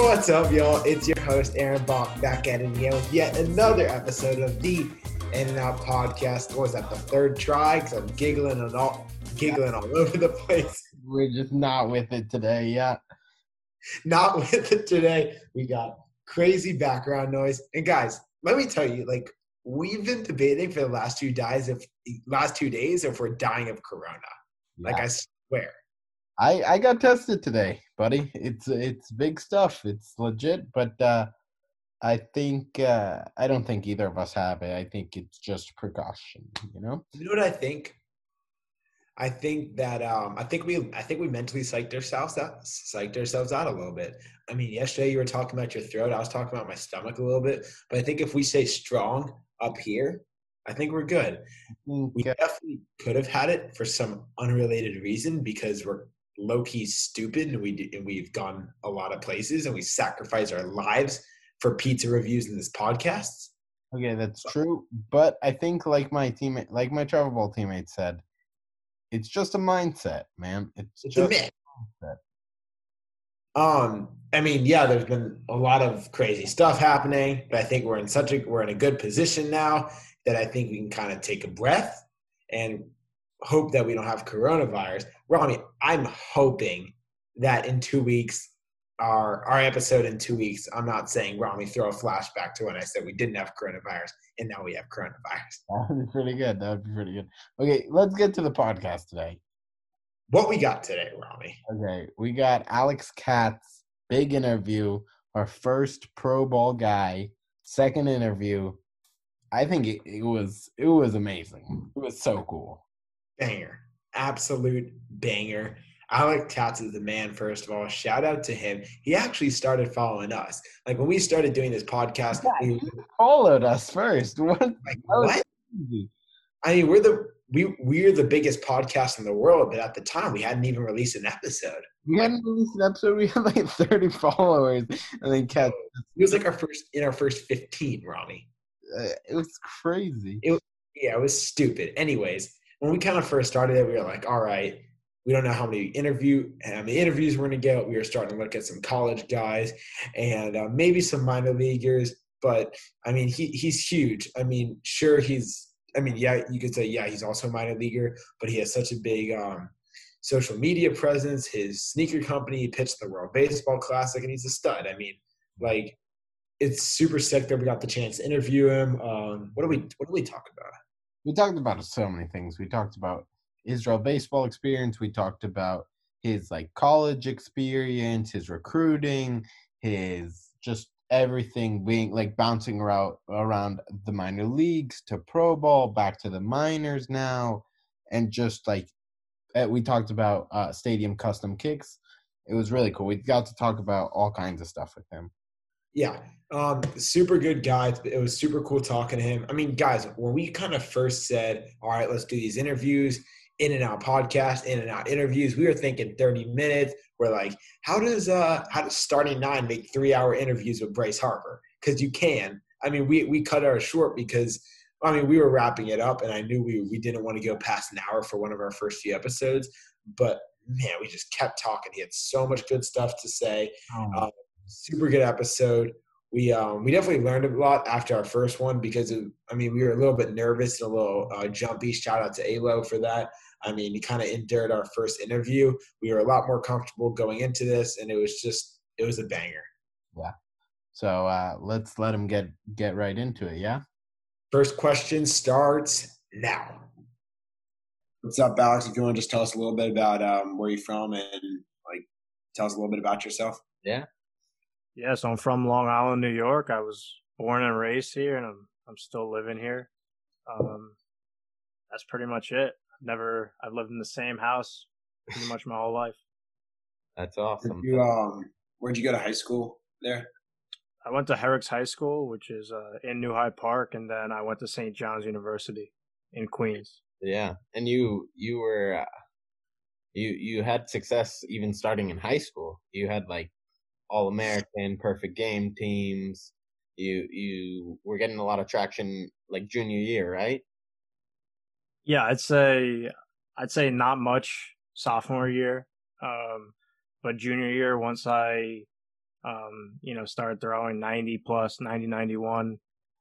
What's up, y'all? It's your host, Aaron Bach, back at it again with yet another episode of the In and Out podcast. What was that, the third try? Because I'm giggling and all giggling all over the place. We're just not with it today. Yeah. Not with it today. We got crazy background noise. And guys, let me tell you, like, we've been debating for the last two days if last two days if we're dying of corona. Like I swear. I I got tested today, buddy. It's it's big stuff. It's legit, but uh I think uh I don't think either of us have it. I think it's just precaution, you know? You know what I think? I think that um, I think we I think we mentally psyched ourselves out psyched ourselves out a little bit. I mean, yesterday you were talking about your throat. I was talking about my stomach a little bit. But I think if we stay strong up here, I think we're good. Think, We uh, definitely could have had it for some unrelated reason because we're low key stupid and we d- and we've gone a lot of places and we sacrifice our lives for pizza reviews in this podcast. okay, that's true. But I think like my teammate like my travel ball teammate said, it's just a mindset, man. It's, It's a just myth. mindset. Um, I mean, yeah, there's been a lot of crazy stuff happening, but I think we're in such a we're in a good position now that I think we can kind of take a breath and hope that we don't have coronavirus. Well, I mean, I'm hoping that in two weeks, our our episode in two weeks, I'm not saying Rami throw a flashback to when I said we didn't have coronavirus and now we have coronavirus. That would be pretty good. That would be pretty good. Okay, let's get to the podcast today. What we got today, Rami? Okay, we got Alex Katz, big interview, our first pro ball guy, second interview. I think it, it was it was amazing. It was so cool. Banger, absolute banger. Alex Katz is the man, first of all. Shout out to him. He actually started following us. Like when we started doing this podcast, Yeah, he followed us first. What? like, what? crazy. I mean, we're the we we're the biggest podcast in the world, but at the time we hadn't even released an episode. We hadn't released an episode. We had like thirty followers, and then Katz. It was like our first in our first 15, Rami. Uh, it was crazy. It, Yeah, it was stupid. Anyways, when we kind of first started it, we were like, all right, we don't know how many interview how many interviews we're going to get. We were starting to look at some college guys and uh, maybe some minor leaguers. But I mean, he he's huge. I mean, sure, he's. I mean, yeah, you could say, yeah, he's also a minor leaguer, but he has such a big um, social media presence. His sneaker company he pitched the World Baseball Classic, and he's a stud. I mean, like, it's super sick that we got the chance to interview him. Um, what do we What do we talk about? We talked about so many things. We talked about Israel baseball experience. We talked about his like college experience, his recruiting, his just everything being like bouncing around around the minor leagues to pro ball, back to the minors now, and just like eh, we talked about uh, stadium custom kicks. It was really cool. We got to talk about all kinds of stuff with him. Yeah, um, super good guy. It was super cool talking to him. I mean, guys, when we kind of first said, "All right, let's do these interviews, in and out podcast, in and out interviews," we were thinking thirty minutes. We're like, how does uh, how does starting nine make three hour interviews with Bryce Harper? Because you can. I mean, we we cut ours short because I mean we were wrapping it up, and I knew we we didn't want to go past an hour for one of our first few episodes, but man, we just kept talking. He had so much good stuff to say Uh, super good episode. We um, we definitely learned a lot after our first one because of, I mean we were a little bit nervous and a little uh, jumpy. Shout out to Alo for that. I mean he kind of endured our first interview. We were a lot more comfortable going into this, and it was just it was a banger. Yeah. So uh, let's let him get get right into it. Yeah. First question starts now. What's up, Alex? If you want to just tell us a little bit about um, where you're from and like tell us a little bit about yourself. Yeah, so I'm from Long Island, New York. I was born and raised here, and I'm I'm still living here. Um, that's pretty much it. I've never I've lived in the same house pretty much my whole life. That's awesome. You um, where'd you go to high school there? I went to Herricks High School, which is uh, in New Hyde Park, and then I went to St. John's University in Queens. Yeah, and you you were uh, you you had success even starting in high school. You had like all American, perfect game teams. You you were getting a lot of traction like junior year, right? Yeah, I'd say I'd say not much sophomore year, um, but junior year once I Um, you know, started throwing 90 plus, 90, 91,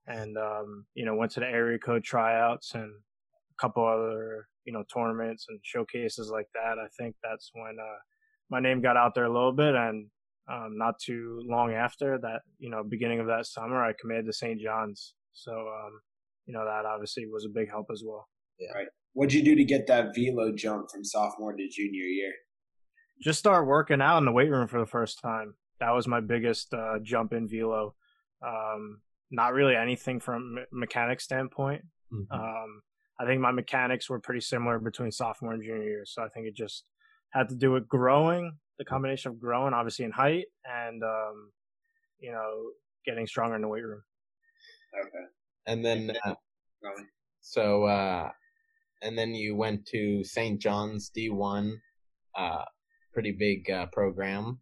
and um, you know, went to the area code tryouts and a couple other you know tournaments and showcases like that. I think that's when uh, my name got out there a little bit, and um, not too long after that, you know, beginning of that summer, I committed to St. John's. So, um, you know, that obviously was a big help as well. Yeah. Right. What'd you do to get that velo jump from sophomore to junior year? Just start working out in the weight room for the first time. That was my biggest uh, jump in velo. Um, not really anything from me- mechanic standpoint. Mm-hmm. Um, I think my mechanics were pretty similar between sophomore and junior year. So I think it just had to do with growing, the combination of growing obviously in height and um, you know getting stronger in the weight room. Okay. And then uh, so uh, and then you went to St. John's D1, uh, pretty big uh, program.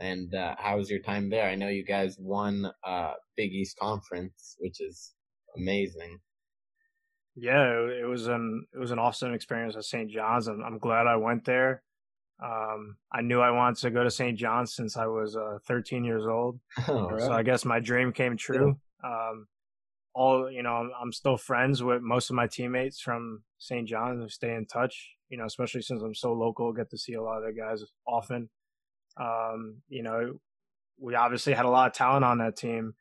And uh, how was your time there? I know you guys won uh, Big East Conference, which is amazing. Yeah, it was an it was an awesome experience at St. John's, and I'm glad I went there. Um, I knew I wanted to go to St. John's since I was uh, 13 years old. Oh, right. So I guess my dream came true. Yeah. Um, all you know, I'm, I'm, still friends with most of my teammates from St. John's. We stay in touch. You know, especially since I'm so local, get to see a lot of the guys often. Um, you know, we obviously had a lot of talent on that team.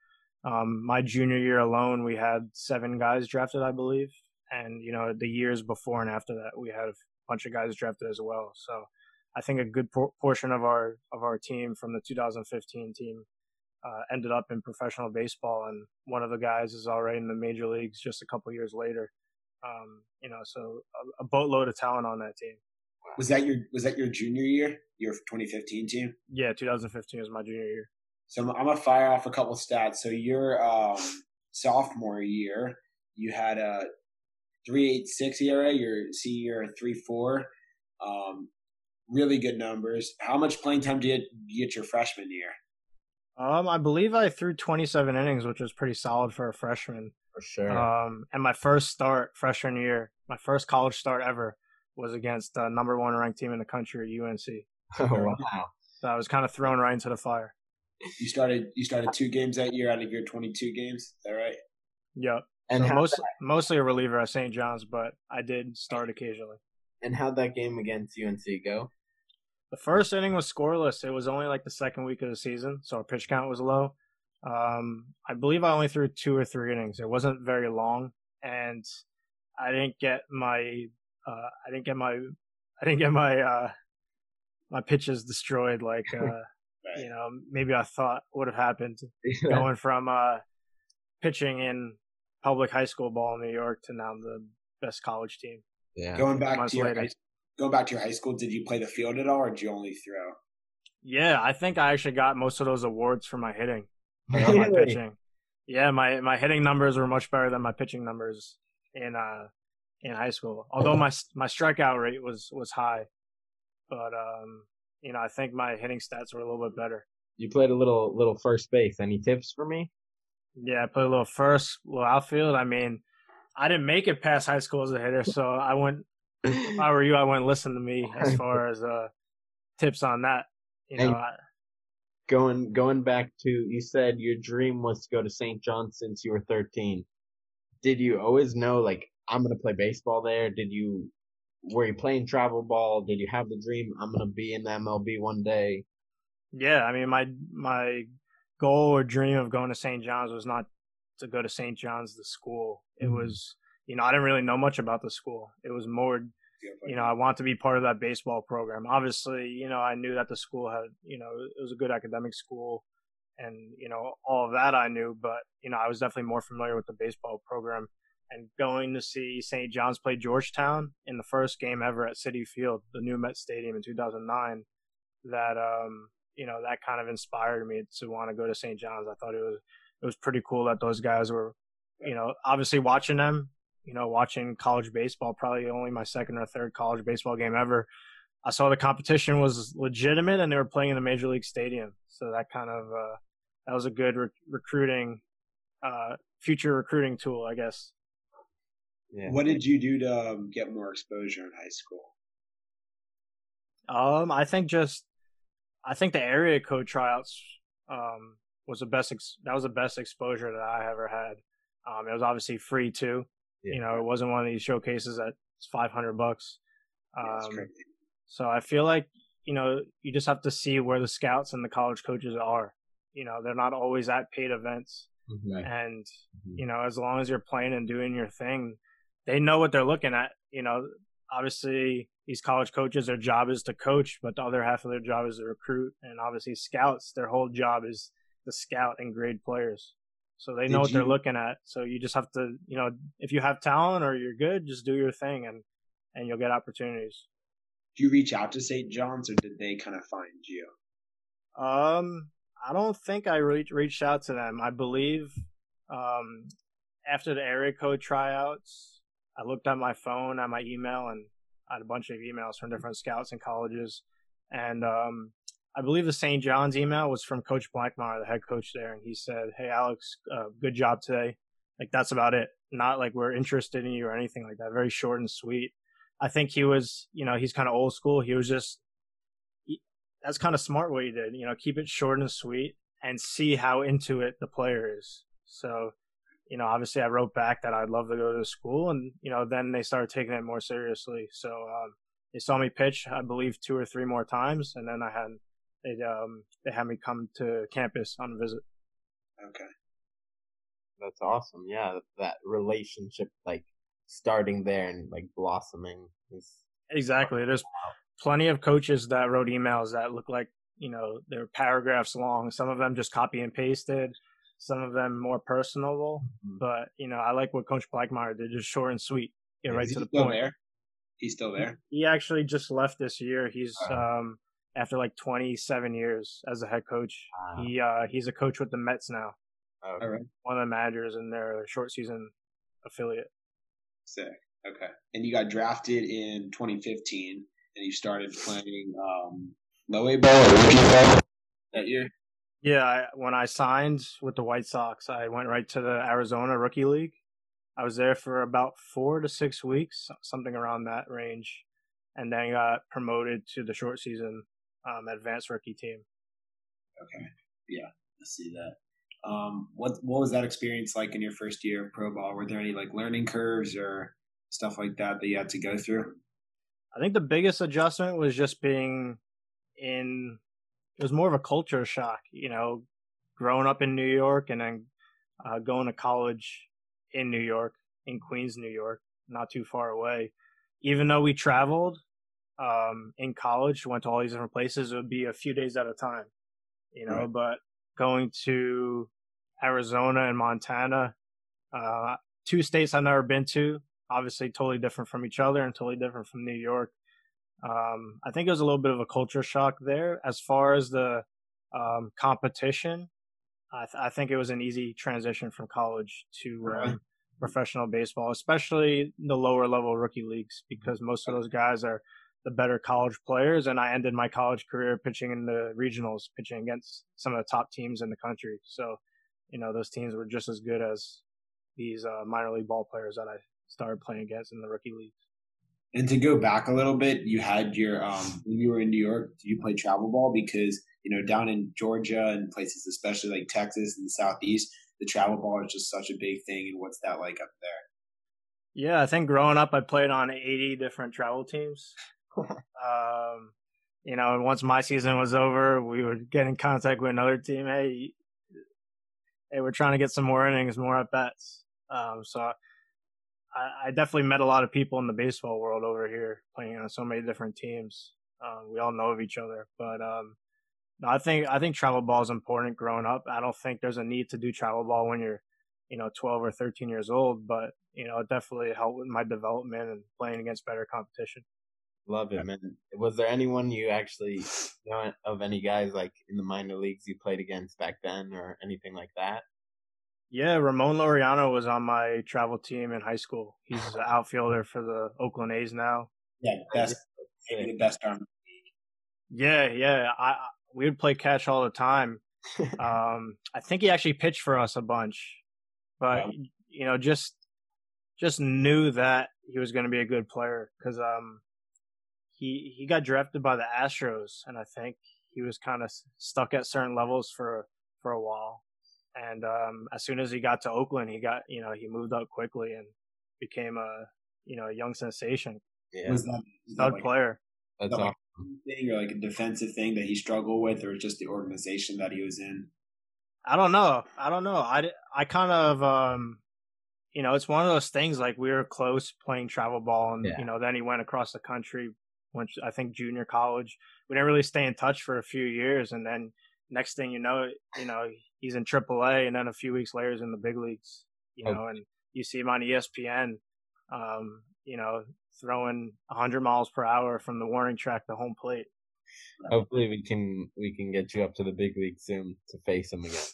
Um, my junior year alone, we had seven guys drafted, I believe, and you know, the years before and after that, we had a bunch of guys drafted as well. So I think a good por- portion of our of our team from the 2015 team uh, ended up in professional baseball, and one of the guys is already in the major leagues just a couple years later. Um, you know, so a, a, boatload of talent on that team. Was that your Was that your junior year? Your 2015 team? Yeah, 2015 was my junior year. So I'm, I'm gonna fire off a couple stats. So your um, sophomore year, you had a 3.86 ERA. Your senior, three four. Um, really good numbers. How much playing time did you get your freshman year? Um, I believe I threw 27 innings, which was pretty solid for a freshman. For sure. Um, and my first start freshman year, my first college start ever, was against the number one ranked team in the country, UNC. Oh wow! So I was kind of thrown right into the fire. You started you started two games that year out of your 22 games. Is that right? Yep. And so most, mostly a reliever at St. John's, but I did start occasionally. And how'd that game against UNC go? The first inning was scoreless. It was only like the second week of the season, so our pitch count was low. Um, I believe I only threw two or three innings. It wasn't very long, and I didn't get my uh, I didn't get my I didn't get my uh, my pitches destroyed like uh, right. you know maybe I thought would have happened going from uh, pitching in public high school ball in New York to now the best college team. Yeah. Going back to your high, going back to your high school, did you play the field at all, or did you only throw? Yeah, I think I actually got most of those awards for my hitting, really? my pitching. Yeah, my my hitting numbers were much better than my pitching numbers in uh in high school. Although my my strikeout rate was was high, but um you know I think my hitting stats were a little bit better. You played a little little first base. Any tips for me? Yeah, I played a little first, little outfield. I mean, I didn't make it past high school as a hitter, so I went. if I were you, I wouldn't listen to me as far as uh, tips on that. You know, I, going going back to you said your dream was to go to St. John since you were 13. Did you always know like I'm gonna play baseball there? Did you were you playing travel ball? Did you have the dream I'm gonna be in the MLB one day? Yeah, I mean my my goal or dream of going to St. John's was not to go to St. John's, the school. It mm-hmm. was, you know, I didn't really know much about the school. It was more, you know, I want to be part of that baseball program. Obviously, you know, I knew that the school had, you know, it was a good academic school and, you know, all of that I knew, but, you know, I was definitely more familiar with the baseball program. And going to see St. John's play Georgetown in the first game ever at Citi Field, the new Met Stadium in 2009, that, um, you know, that kind of inspired me to want to go to St. John's. I thought it was it was pretty cool that those guys were, you know, obviously watching them, you know, watching college baseball, probably only my second or third college baseball game ever. I saw the competition was legitimate and they were playing in a major league stadium. So that kind of, uh, that was a good re- recruiting, uh, future recruiting tool, I guess. Yeah. What did you do to um, get more exposure in high school? Um, I think just, I think the area code tryouts um, was the best. Ex- that was the best exposure that I ever had. Um, it was obviously free too. Yeah. You know, it wasn't one of these showcases that's five hundred bucks. Um, yeah, so I feel like you know you just have to see where the scouts and the college coaches are. You know, they're not always at paid events, mm-hmm. and mm-hmm. you know, as long as you're playing and doing your thing, they know what they're looking at. You know, obviously these college coaches, their job is to coach, but the other half of their job is to recruit, and obviously scouts, their whole job is to scout and grade players. So they know Did what they're looking at. So you just have to, you know, if you have talent or you're good, just do your thing and and you'll get opportunities. Do you reach out to St. John's or did they kind of find you? Um, I don't think I re- reached out to them. I believe um, after the area code tryouts, I looked at my phone, at my email, and I had a bunch of emails from different scouts and colleges. And um, I believe the St. John's email was from Coach Blankmeyer, the head coach there, and he said, "Hey Alex, uh, good job today." Like that's about it. Not like we're interested in you or anything like that. Very short and sweet. I think he was, you know, he's kind of old school. He was just he, that's kind of smart what he did. You know, keep it short and sweet and see how into it the player is. So, you know, obviously I wrote back that I'd love to go to school, and you know, then they started taking it more seriously. So um, they saw me pitch, I believe, two or three more times, and then I had they um they had me come to campus on a visit. Okay. That's awesome. Yeah, that relationship like starting there and like blossoming is exactly. There's plenty of coaches that wrote emails that look like you know they're paragraphs long. Some of them just copy and pasted. Some of them more personable. Mm-hmm. But you know, I like what Coach Blankmeyer did, just short and sweet, get yeah, right to the point. There? He's still there. He actually just left this year. He's uh-huh. um after like 27 years as a head coach. Wow. He uh, he's a coach with the Mets now. Okay. Right. One of the managers in their short season affiliate. Sick. Okay. And you got drafted in 2015, and you started playing um, low A ball or rookie ball that year. Yeah, I, when I signed with the White Sox, I went right to the Arizona Rookie League. I was there for about four to six weeks, something around that range, and then got promoted to the short season um, advanced rookie team. Okay, yeah, I see that. Um, what what was that experience like in your first year of pro ball? Were there any like learning curves or stuff like that that you had to go through? I think the biggest adjustment was just being in. It was more of a culture shock, you know, growing up in New York and then uh, going to college in New York, in Queens, New York, not too far away. Even though we traveled, um, in college, went to all these different places, it would be a few days at a time, you know. Right. But going to Arizona and Montana, uh, two states I've never been to, obviously totally different from each other and totally different from New York. Um, I think it was a little bit of a culture shock there. As far as the um, competition, I, th- I, think it was an easy transition from college to um, professional baseball, especially the lower level rookie leagues, because most of those guys are the better college players. And I ended my college career pitching in the regionals, pitching against some of the top teams in the country. So, you know, those teams were just as good as these uh, minor league ball players that I started playing against in the rookie leagues. And to go back a little bit, you had your um, when you were in New York, did you play travel ball? Because you know down in Georgia and places, especially like Texas and the Southeast, the travel ball is just such a big thing. And what's that like up there? Yeah, I think growing up, I played on 80 different travel teams. Um, you know, once my season was over, we would get in contact with another team. Hey, hey, we're trying to get some more innings, more at bats. Um, so I, I, definitely met a lot of people in the baseball world over here, playing on so many different teams. Um, we all know of each other, but um, no, I think I think travel ball is important growing up. I don't think there's a need to do travel ball when you're, you know, 12 or 13 years old, but you know, it definitely helped with my development and playing against better competition. Love it, man. Was there anyone you actually know of any guys like in the minor leagues you played against back then or anything like that? Yeah, Ramon Laureano was on my travel team in high school. He's an outfielder for the Oakland A's now. Yeah, best, maybe the best arm. Yeah, yeah. I we would play catch all the time. um, I think he actually pitched for us a bunch, but you know, just just knew that he was going to be a good player because um, he he got drafted by the Astros, and I think he was kind of stuck at certain levels for for a while. And um, as soon as he got to Oakland, he got you know he moved up quickly and became a you know a young sensation. Yeah, Was that, was that Stud like, player. that's that like awesome. a thing or like a defensive thing that he struggled with, or just the organization that he was in? I don't know. I don't know. I, I kind of um, you know, it's one of those things like we were close playing travel ball, and Yeah. you know, then he went across the country, went I think junior college. We didn't really stay in touch for a few years, and then next thing you know, you know, he's in AAA, and then a few weeks later, he's in the big leagues. You Oh. know, and you see him on ESPN, um, you know, throwing 100 miles per hour from the warning track to home plate. Hopefully, we can we can get you up to the big league soon to face him again.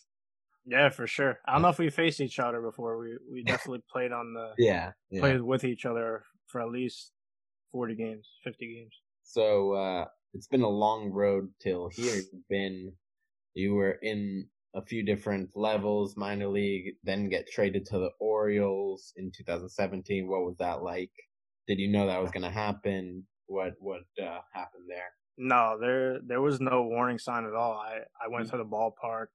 Yeah, for sure. I don't know if we faced each other before. We we definitely played on the Yeah, yeah. played with each other for at least 40 games, 50 games. So uh, it's been a long road till here. You've been, you were in a few different levels, minor league, then get traded to the Orioles in 2017. What was that like? Did you know that was going to happen? What what uh, happened there? No, there there was no warning sign at all. I I went to the ballpark,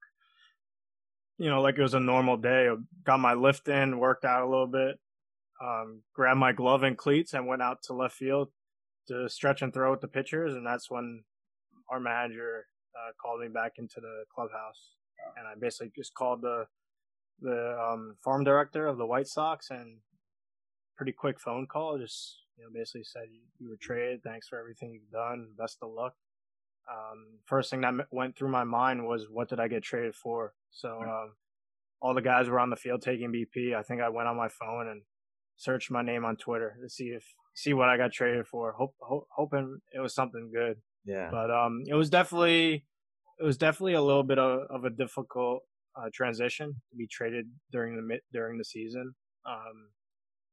you know, like it was a normal day. Got my lift in, worked out a little bit, um, grabbed my glove and cleats, and went out to left field to stretch and throw with the pitchers. And that's when our manager uh, called me back into the clubhouse, and I basically just called the the um, farm director of the White Sox and pretty quick phone call. Just you know, basically said you, you were traded. Thanks for everything you've done. Best of luck. Um, first thing that went through my mind was what did I get traded for? So um, all the guys were on the field taking BP. I think I went on my phone and searched my name on Twitter to see if see what I got traded for. Hope, hope hoping it was something good. Yeah, But um, it was definitely it was definitely a little bit of, of a difficult uh, transition to be traded during the mid during the season. Um,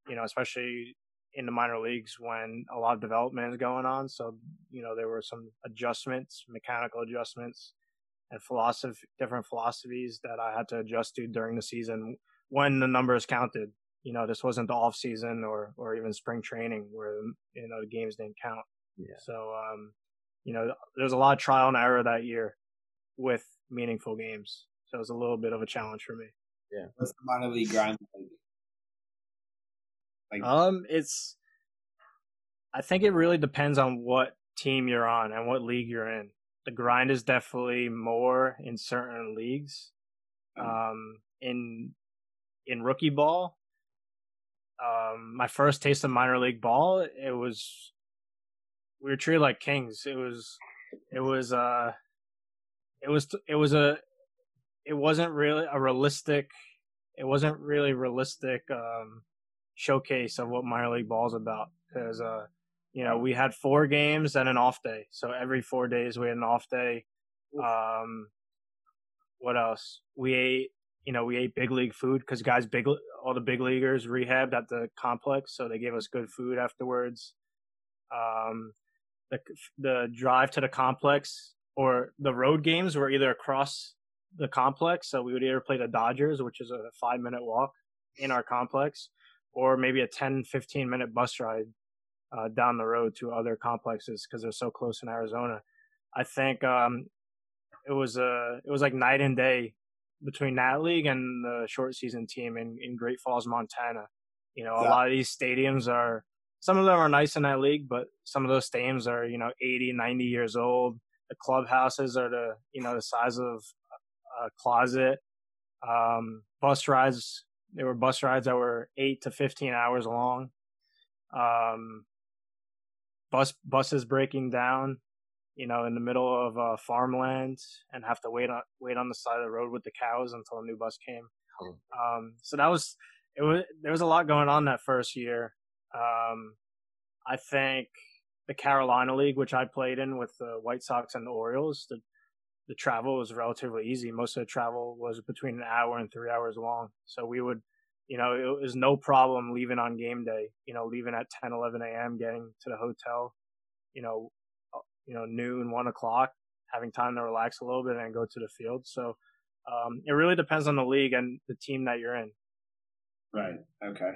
you know, especially in the minor leagues when a lot of development is going on. So you know there were some adjustments, mechanical adjustments, and philosophy different philosophies that I had to adjust to during the season when the numbers counted. You know, this wasn't the off season or or even spring training where you know the games didn't count. Yeah. So um, you know, there's a lot of trial and error that year with meaningful games. So it was a little bit of a challenge for me. Yeah. What's the minor league grind like? Like, Um, it's, I think it really depends on what team you're on and what league you're in. The grind is definitely more in certain leagues. Um, in in rookie ball, um, my first taste of minor league ball, it was we were treated like kings. It was, it was, uh, it was, it was a, it wasn't really a realistic, it wasn't really realistic um, showcase of what minor league ball is about because, uh, you know, we had four games and an off day. So every four days we had an off day. Um, what else? We ate, you know, we ate big league food because guys, big, all the big leaguers rehabbed at the complex, so they gave us good food afterwards. Um, the the drive to the complex or the road games were either across the complex, so we would either play the Dodgers, which is a five minute walk in our complex, or maybe a 10, 15 minute bus ride uh, down the road to other complexes because they're so close in Arizona. I think um, it was a it was like night and day between that league and the short season team in, in Great Falls, Montana. You know, a lot of these stadiums are some of them are nice in that league, but some of those stadiums are, you know, 80, 90 years old. The clubhouses are the, you know, the size of a closet. Um, bus rides, there were bus rides that were eight to 15 hours long. Um, bus, buses breaking down, you know, in the middle of uh, farmland and have to wait on, wait on the side of the road with the cows until a new bus came. Um, so that was, it was, there was a lot going on that first year. Um, I think the Carolina League, which I played in with the White Sox and the Orioles, the the travel was relatively easy. Most of the travel was between an hour and three hours long. So we would, you know, it was no problem leaving on game day. You know, leaving at 10, 11 a.m., getting to the hotel, you know, you know, noon, one o'clock, having time to relax a little bit and go to the field. So um, it really depends on the league and the team that you're in. Right. Okay.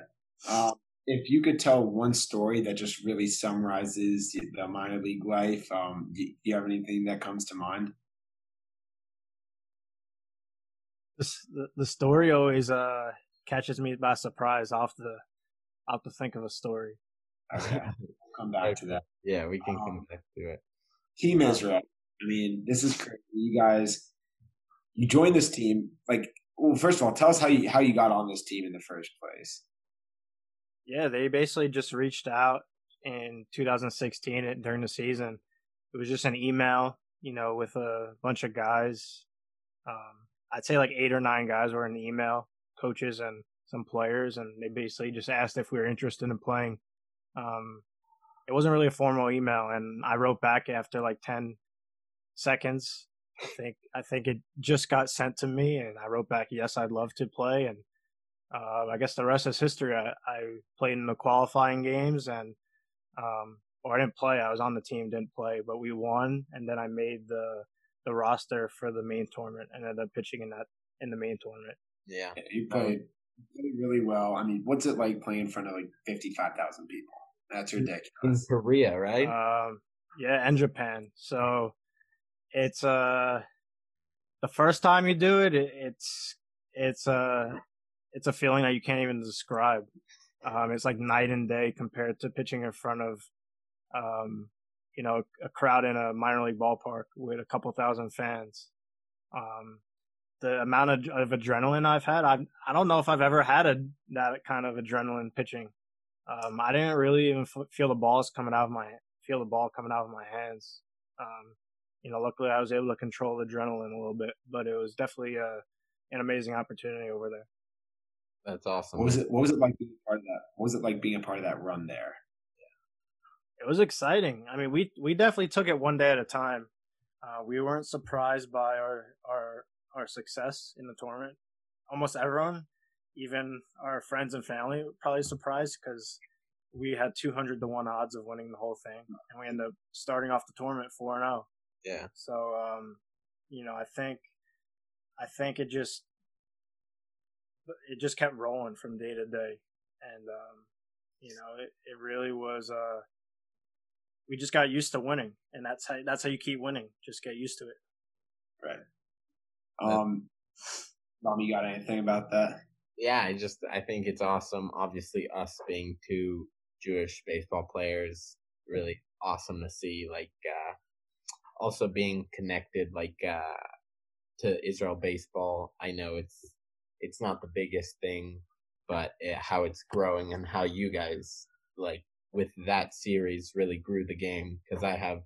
Um, if you could tell one story that just really summarizes the minor league life, um, do do you have anything that comes to mind? The, the story always uh catches me by surprise. Off the, off to think of a story. Okay, we'll come back to that. Yeah, we can Um, come back to it. Team Israel. I mean, this is crazy. You guys, you joined this team. Like, well, first of all, tell us how you how you got on this team in the first place. Yeah, they basically just reached out in 2016 during the season. It was just an email, you know, with a bunch of guys. Um, I'd say like eight or nine guys were in the email, coaches and some players, and they basically just asked if we were interested in playing. Um, it wasn't really a formal email, and I wrote back after like 10 seconds. I think I think it just got sent to me, and I wrote back, "Yes, I'd love to play." And uh, I guess the rest is history. I, I played in the qualifying games, and um, or I didn't play. I was on the team, didn't play, but we won, and then I made the the roster for the main tournament, and ended up pitching in that in the main tournament. Yeah. Yeah, You played, you played really well. I mean, what's it like playing in front of like fifty five thousand people? That's In. Korea, right? Um, yeah, and Japan. So it's uh the first time you do it, it it's it's a it's a feeling that you can't even describe. Um, it's like night and day compared to pitching in front of um, you know a crowd in a minor league ballpark with a couple thousand fans. Um, the amount of, of adrenaline I've had, I I don't know if I've ever had a that kind of adrenaline pitching. Um, I didn't really even f- feel the balls coming out of my feel the ball coming out of my hands. Um, you know, luckily I was able to control the adrenaline a little bit, but it was definitely a, an amazing opportunity over there. That's awesome. What was it? What was it like being a part of that? What was it like being a part of that run there? It was exciting. I mean, we we definitely took it one day at a time. Uh, we weren't surprised by our our our success in the tournament. Almost everyone, even our friends and family, were probably surprised because we had 200 to one odds of winning the whole thing, and we ended up starting off the tournament four and zero. Yeah. So, um, you know, I think, I think it just, it just kept rolling from day to day, and um, you know, it, it really was. Uh, we just got used to winning, and that's how that's how you keep winning. Just get used to it. Right. Um, mom, you got anything about that? Yeah, I just I think it's awesome. Obviously, us being two Jewish baseball players, really awesome to see. Like, uh, also being connected, like, uh, to Israel baseball. I know it's it's not the biggest thing, but it, how it's growing and how you guys like with that series really grew the game because I have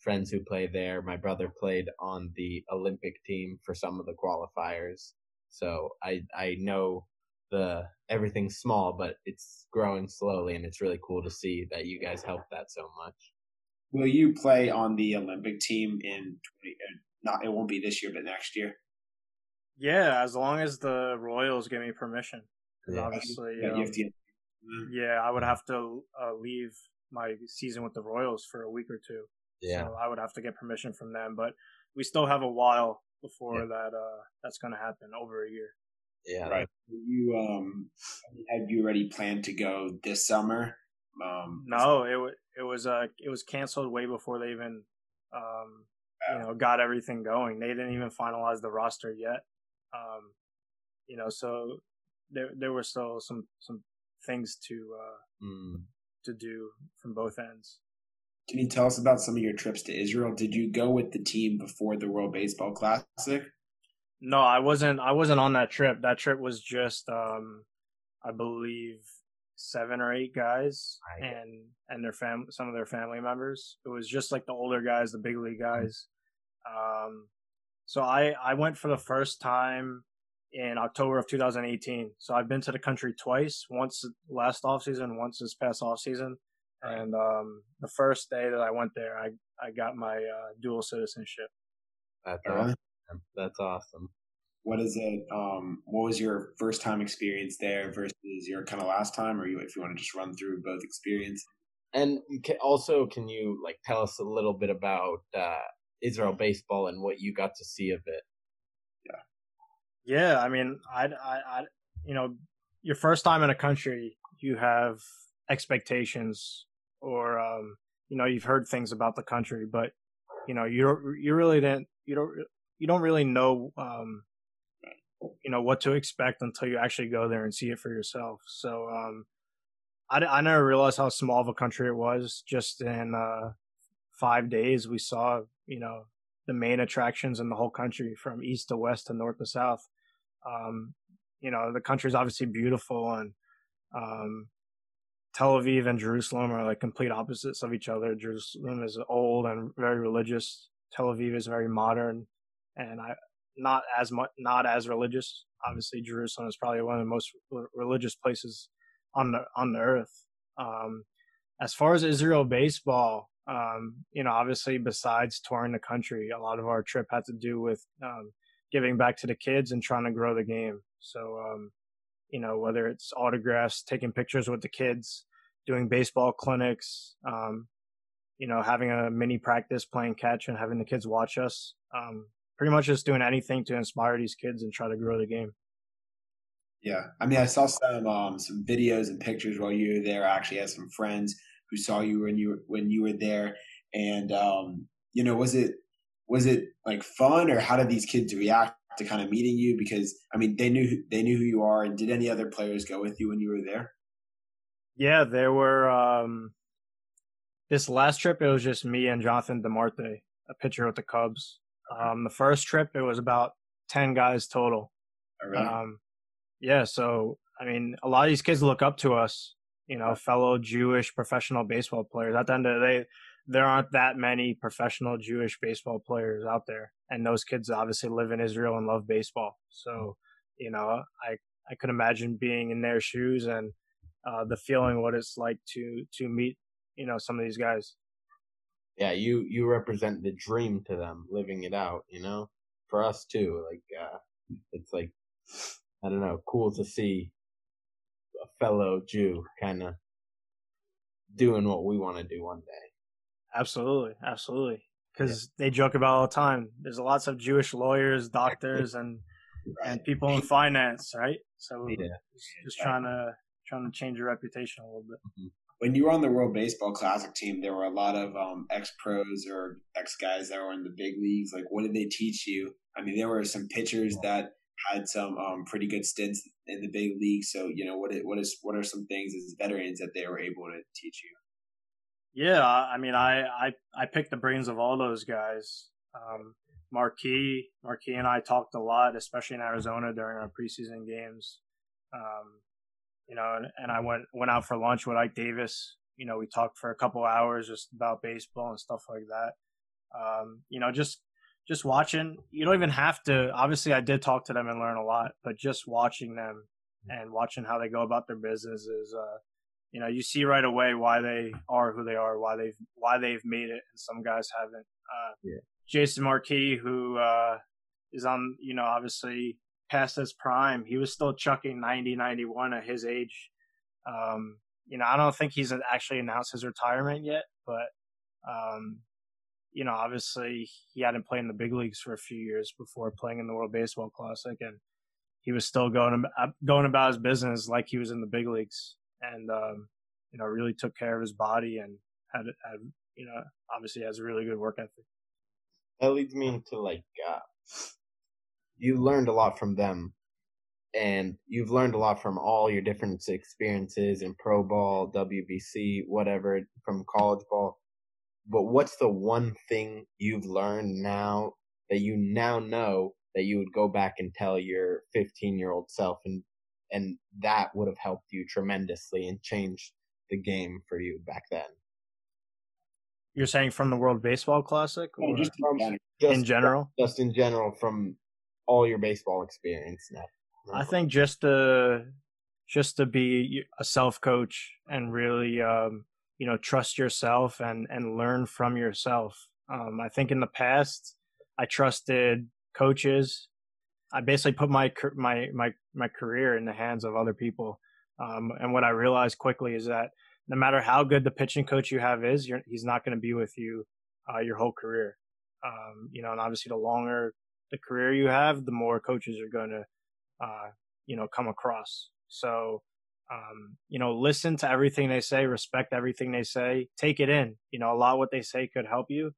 friends who play there. My brother played on the Olympic team for some of the qualifiers. So I I know the everything's small, but it's growing slowly, and it's really cool to see that you guys help that so much. Will you play on the Olympic team in 20, uh, not? It won't be this year, but next year. Yeah, as long as the Royals give me permission, because Yeah. obviously, Yeah, um, you have to. yeah, I would have to uh, leave my season with the Royals for a week or two. Yeah, So I would have to get permission from them, but we still have a while before Yeah. that uh that's going to happen over a year. yeah, Right. You um, have you already planned to go this summer? Um, No, it wa it was uh it was canceled way before they even um you know got everything going. They didn't even finalize the roster yet. Um you know, so there there were still some some things to uh Mm. to do from both ends. Can you tell us about some of your trips to Israel? Did you go with the team before the World Baseball Classic? No, I wasn't I wasn't on that trip. That trip was just um I believe seven or eight guys Right. and and their fam some of their family members. It was just like the older guys, the big league guys. Um so I I went for the first time in October of 2018. So I've been to the country twice, once last off season, once this past off season. And um the first day that I went there, I I got my uh, dual citizenship. That's Really? awesome. That's awesome. What is it? Um, what was your first time experience there versus your kind of last time, or you, if you want to just run through both experience? And ca- also, can you like tell us a little bit about uh, Israel baseball and what you got to see of it? Yeah. Yeah, I mean, I, I, I, you know, your first time in a country, you have expectations, or um, you know, you've heard things about the country, but you know, you you really didn't, you don't, you don't really know um, you know what to expect until you actually go there and see it for yourself. So um, I, I never realized how small of a country it was. Just in uh, five days, we saw you know the main attractions in the whole country from east to west to north to south. Um, you know the country is obviously beautiful and um, Tel Aviv and Jerusalem are like complete opposites of each other. Jerusalem is old and very religious. Tel Aviv is very modern and I not as much not as religious. Obviously, Jerusalem is probably one of the most religious places on the on the earth. Um, as far as Israel baseball, um, you know, obviously besides touring the country, a lot of our trip had to do with um, giving back to the kids and trying to grow the game. So, um, you know, whether it's autographs, taking pictures with the kids, doing baseball clinics, um, you know, having a mini practice playing catch and having the kids watch us. Um, pretty much just doing anything to inspire these kids and try to grow the game. Yeah, I mean, I saw some um, some videos and pictures while you were there. I actually had some friends who saw you when you were, when you were there, and um, you know, was it was it like fun or how did these kids react to kind of meeting you? Because I mean, they knew they knew who you are, and did any other players go with you when you were there? Yeah, there were. Um, this last trip, it was just me and Jonathan DeMarte, a pitcher with the Cubs. Um, the first trip, it was about 10 guys total. Oh, um, yeah. So, I mean, a lot of these kids look up to us, you know, fellow Jewish professional baseball players. At the end of the day, there aren't that many professional Jewish baseball players out there. And those kids obviously live in Israel and love baseball. So, you know, I, I could imagine being in their shoes and uh, the feeling what it's like to, to meet, you know, some of these guys yeah, you you represent the dream to them, living it out. You know, for us too. Like uh, it's like I don't know, cool to see a fellow Jew kind of doing what we want to do one day. Absolutely, absolutely. Because yeah. they joke about all the time. There's lots of Jewish lawyers, doctors, and right. and people in finance, right? So yeah. just, just trying to trying to change your reputation a little bit. Mm-hmm when you were on the World Baseball Classic team, there were a lot of um, ex pros or ex guys that were in the big leagues. Like, what did they teach you? I mean, there were some pitchers that had some um, pretty good stints in the big leagues. So, you know, what what is what are some things as veterans that they were able to teach you? Yeah, I mean, I I, I picked the brains of all those guys. Um, Marquis, Marquis, and I talked a lot, especially in Arizona during our preseason games. Um, you know, and, and I went went out for lunch with Ike Davis. You know, we talked for a couple hours just about baseball and stuff like that. Um, you know, just just watching. You don't even have to. Obviously, I did talk to them and learn a lot, but just watching them and watching how they go about their business is, uh, you know, you see right away why they are who they are, why they've why they've made it, and some guys haven't. Uh, yeah. Jason Marquis, who uh, is on, you know, obviously past his prime. He was still chucking 90, 91 at his age. Um, you know, I don't think he's actually announced his retirement yet, but, um, you know, obviously he hadn't played in the big leagues for a few years before playing in the World Baseball Classic, and he was still going going about his business like he was in the big leagues, and um, you know, really took care of his body and had, had you know, obviously has a really good work ethic. That leads me into like uh, you learned a lot from them and you've learned a lot from all your different experiences in pro ball, WBC, whatever, from college ball. But what's the one thing you've learned now that you now know that you would go back and tell your 15 year old self and and that would have helped you tremendously and changed the game for you back then? You're saying from the World Baseball Classic, or just, from, just in general? Just in general, from all your baseball experience now? I think just to just to be a self coach and really um, you know trust yourself and and learn from yourself. Um, I think in the past I trusted coaches. I basically put my my my my career in the hands of other people. Um, and what I realized quickly is that no matter how good the pitching coach you have is, he's not going to be with you uh, your whole career. Um, you know, and obviously the longer the career you have, the more coaches are going to, uh, you know, come across. So, um, you know, listen to everything they say, respect everything they say, take it in. You know, a lot of what they say could help you,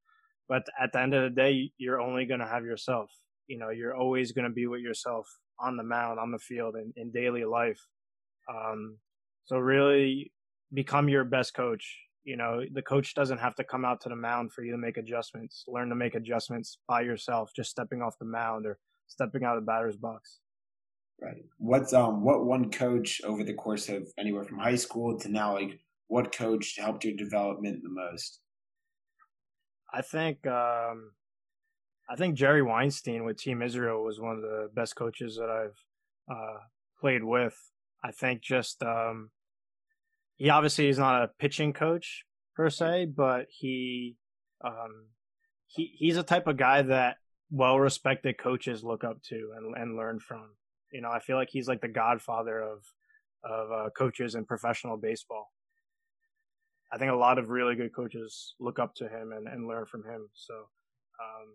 but at the end of the day, you're only going to have yourself. You know, you're always going to be with yourself on the mound, on the field, in, in daily life. Um, so really become your best coach. You know, the coach doesn't have to come out to the mound for you to make adjustments. Learn to make adjustments by yourself, just stepping off the mound or stepping out of the batter's box. Right. What's um what one coach over the course of anywhere from high school to now, like what coach helped your development the most? I think um, I think Jerry Weinstein with Team Israel was one of the best coaches that I've uh, played with. I think just um, he obviously is not a pitching coach per se, but he um, he he's a type of guy that well respected coaches look up to and and learn from. You know, I feel like he's like the godfather of of uh, coaches in professional baseball. I think a lot of really good coaches look up to him and, and learn from him. So um,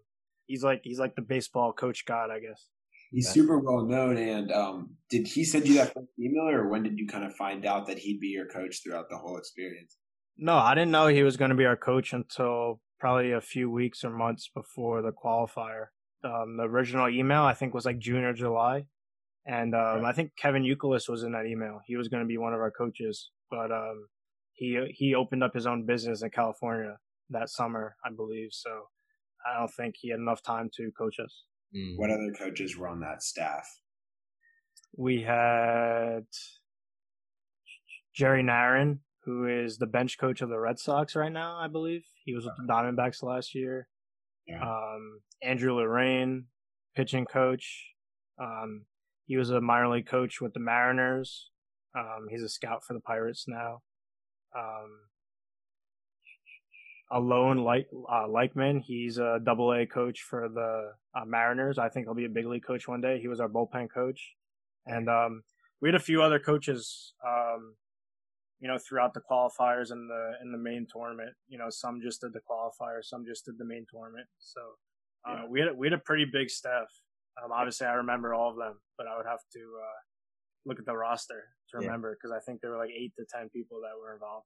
he's like he's like the baseball coach god, I guess. He's super well known. And um, did he send you that email, or when did you kind of find out that he'd be your coach throughout the whole experience? No, I didn't know he was going to be our coach until probably a few weeks or months before the qualifier. Um, the original email I think was like June or July, and um, right. I think Kevin Youkilis was in that email. He was going to be one of our coaches, but um, he he opened up his own business in California that summer, I believe. So I don't think he had enough time to coach us. Mm. What other coaches were on that staff? We had Jerry Narron, who is the bench coach of the Red Sox right now, I believe. He was with the Diamondbacks last year. Yeah. Um, Andrew Lorraine, pitching coach. Um, he was a minor league coach with the Mariners. Um, he's a scout for the Pirates now. Um, Alon like uh, Leichman. He's a double A coach for the uh, Mariners. I think he'll be a big league coach one day. He was our bullpen coach, and um, we had a few other coaches, um, you know, throughout the qualifiers and the in the main tournament. You know, some just did the qualifiers, some just did the main tournament. So uh, yeah. we had we had a pretty big staff. Um, obviously, I remember all of them, but I would have to uh, look at the roster to remember because yeah. I think there were like eight to ten people that were involved.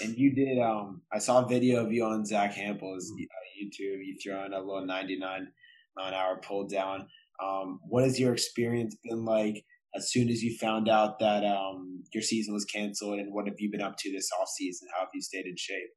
And you did. Um, I saw a video of you on Zack Hample's mm-hmm. uh, YouTube. You throwing a little ninety-nine mile an hour pull down. Um, what has your experience been like as soon as you found out that um, your season was canceled, and what have you been up to this off season? How have you stayed in shape?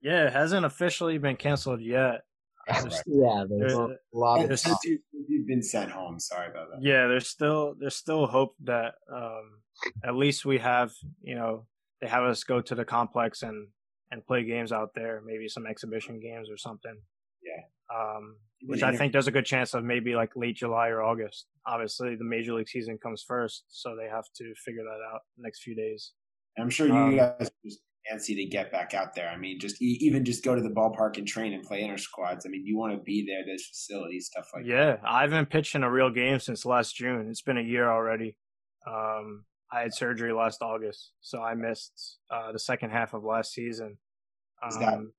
Yeah, it hasn't officially been canceled yet. Right. Yeah, there's a lot of since you, have been sent home. Sorry about that. Yeah, there's still there's still hope that um, at least we have you know they have us go to the complex and and play games out there, maybe some exhibition games or something. Yeah. Um, which I think there's a good chance of maybe like late July or August. Obviously, the major league season comes first, so they have to figure that out next few days. I'm sure you um, guys just fancy to get back out there. I mean, just even just go to the ballpark and train and play inter squads. I mean, you want to be there. There's facilities, stuff like yeah, that. Yeah, I haven't pitched in a real game since last June. It's been a year already. Um, I had surgery last August, so I missed uh, the second half of last season. Um, was that um,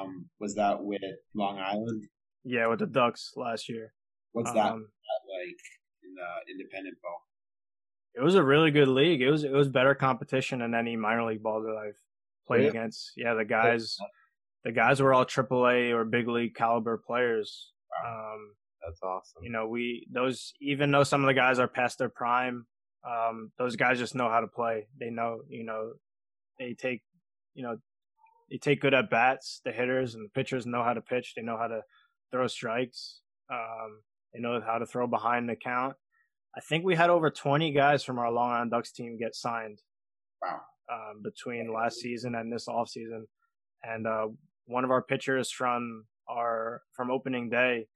um, was that with Long Island? Yeah, with the Ducks last year. What's that, um, that like in the independent ball? It was a really good league. It was it was better competition than any minor league ball that I've played yeah. against. Yeah, the guys, the guys were all AAA or big league caliber players. Wow. Um, That's awesome. You know, we those even though some of the guys are past their prime, um, those guys just know how to play. They know, you know, they take, you know, they take good at bats. The hitters and the pitchers know how to pitch. They know how to throw strikes. Um, they know how to throw behind the count. I think we had over 20 guys from our Long Island Ducks team get signed. Wow. Um, between last season and this off season, and uh, one of our pitchers from our from opening day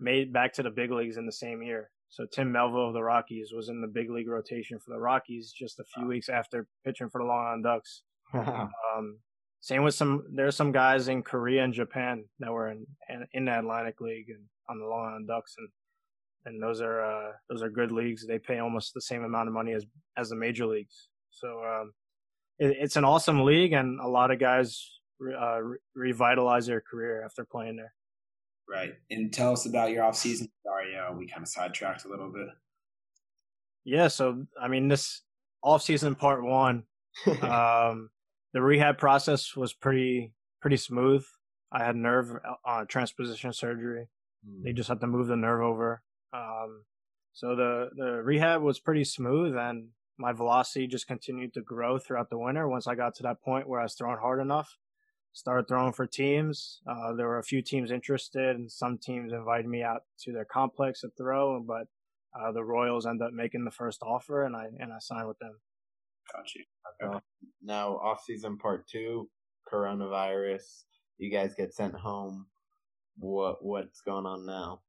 made back to the big leagues in the same year. So Tim Melville of the Rockies was in the big league rotation for the Rockies just a few weeks after pitching for the Long Island Ducks. um, same with some. There's some guys in Korea and Japan that were in in the Atlantic League and on the Long Island Ducks, and and those are uh, those are good leagues. They pay almost the same amount of money as as the major leagues. So um, it, it's an awesome league, and a lot of guys uh, re- revitalize their career after playing there. Right. And tell us about your off season. Sorry, uh, we kind of sidetracked a little bit. Yeah. So, I mean, this off season part one, um, the rehab process was pretty, pretty smooth. I had nerve uh, transposition surgery. Mm. They just had to move the nerve over. Um, So the the rehab was pretty smooth, and my velocity just continued to grow throughout the winter. Once I got to that point where I was throwing hard enough, started throwing for teams. Uh, there were a few teams interested, and some teams invited me out to their complex to throw. But uh, the Royals ended up making the first offer, and I and I signed with them. Got you. Okay. now, off season part two, coronavirus. You guys get sent home. What what's going on now?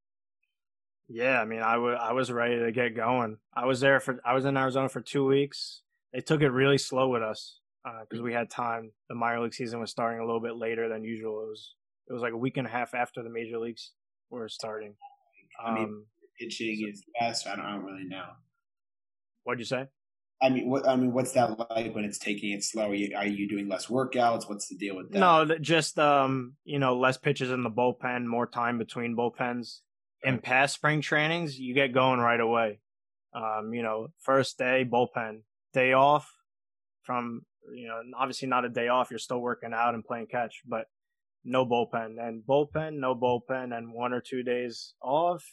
Yeah, I mean, I, w- I was ready to get going. I was there for I was in Arizona for two weeks. They took it really slow with us because uh, we had time. The minor league season was starting a little bit later than usual. It was it was like a week and a half after the major leagues were starting. I mean, um, pitching so, is best. I don't, I don't really know. What'd you say? I mean, what I mean, what's that like when it's taking it slow? Are you, are you doing less workouts? What's the deal with that? No, just um, you know, less pitches in the bullpen, more time between bullpens. In past spring trainings, you get going right away. Um, you know, first day bullpen, day off from you know, obviously not a day off. You're still working out and playing catch, but no bullpen and bullpen, no bullpen, and one or two days off,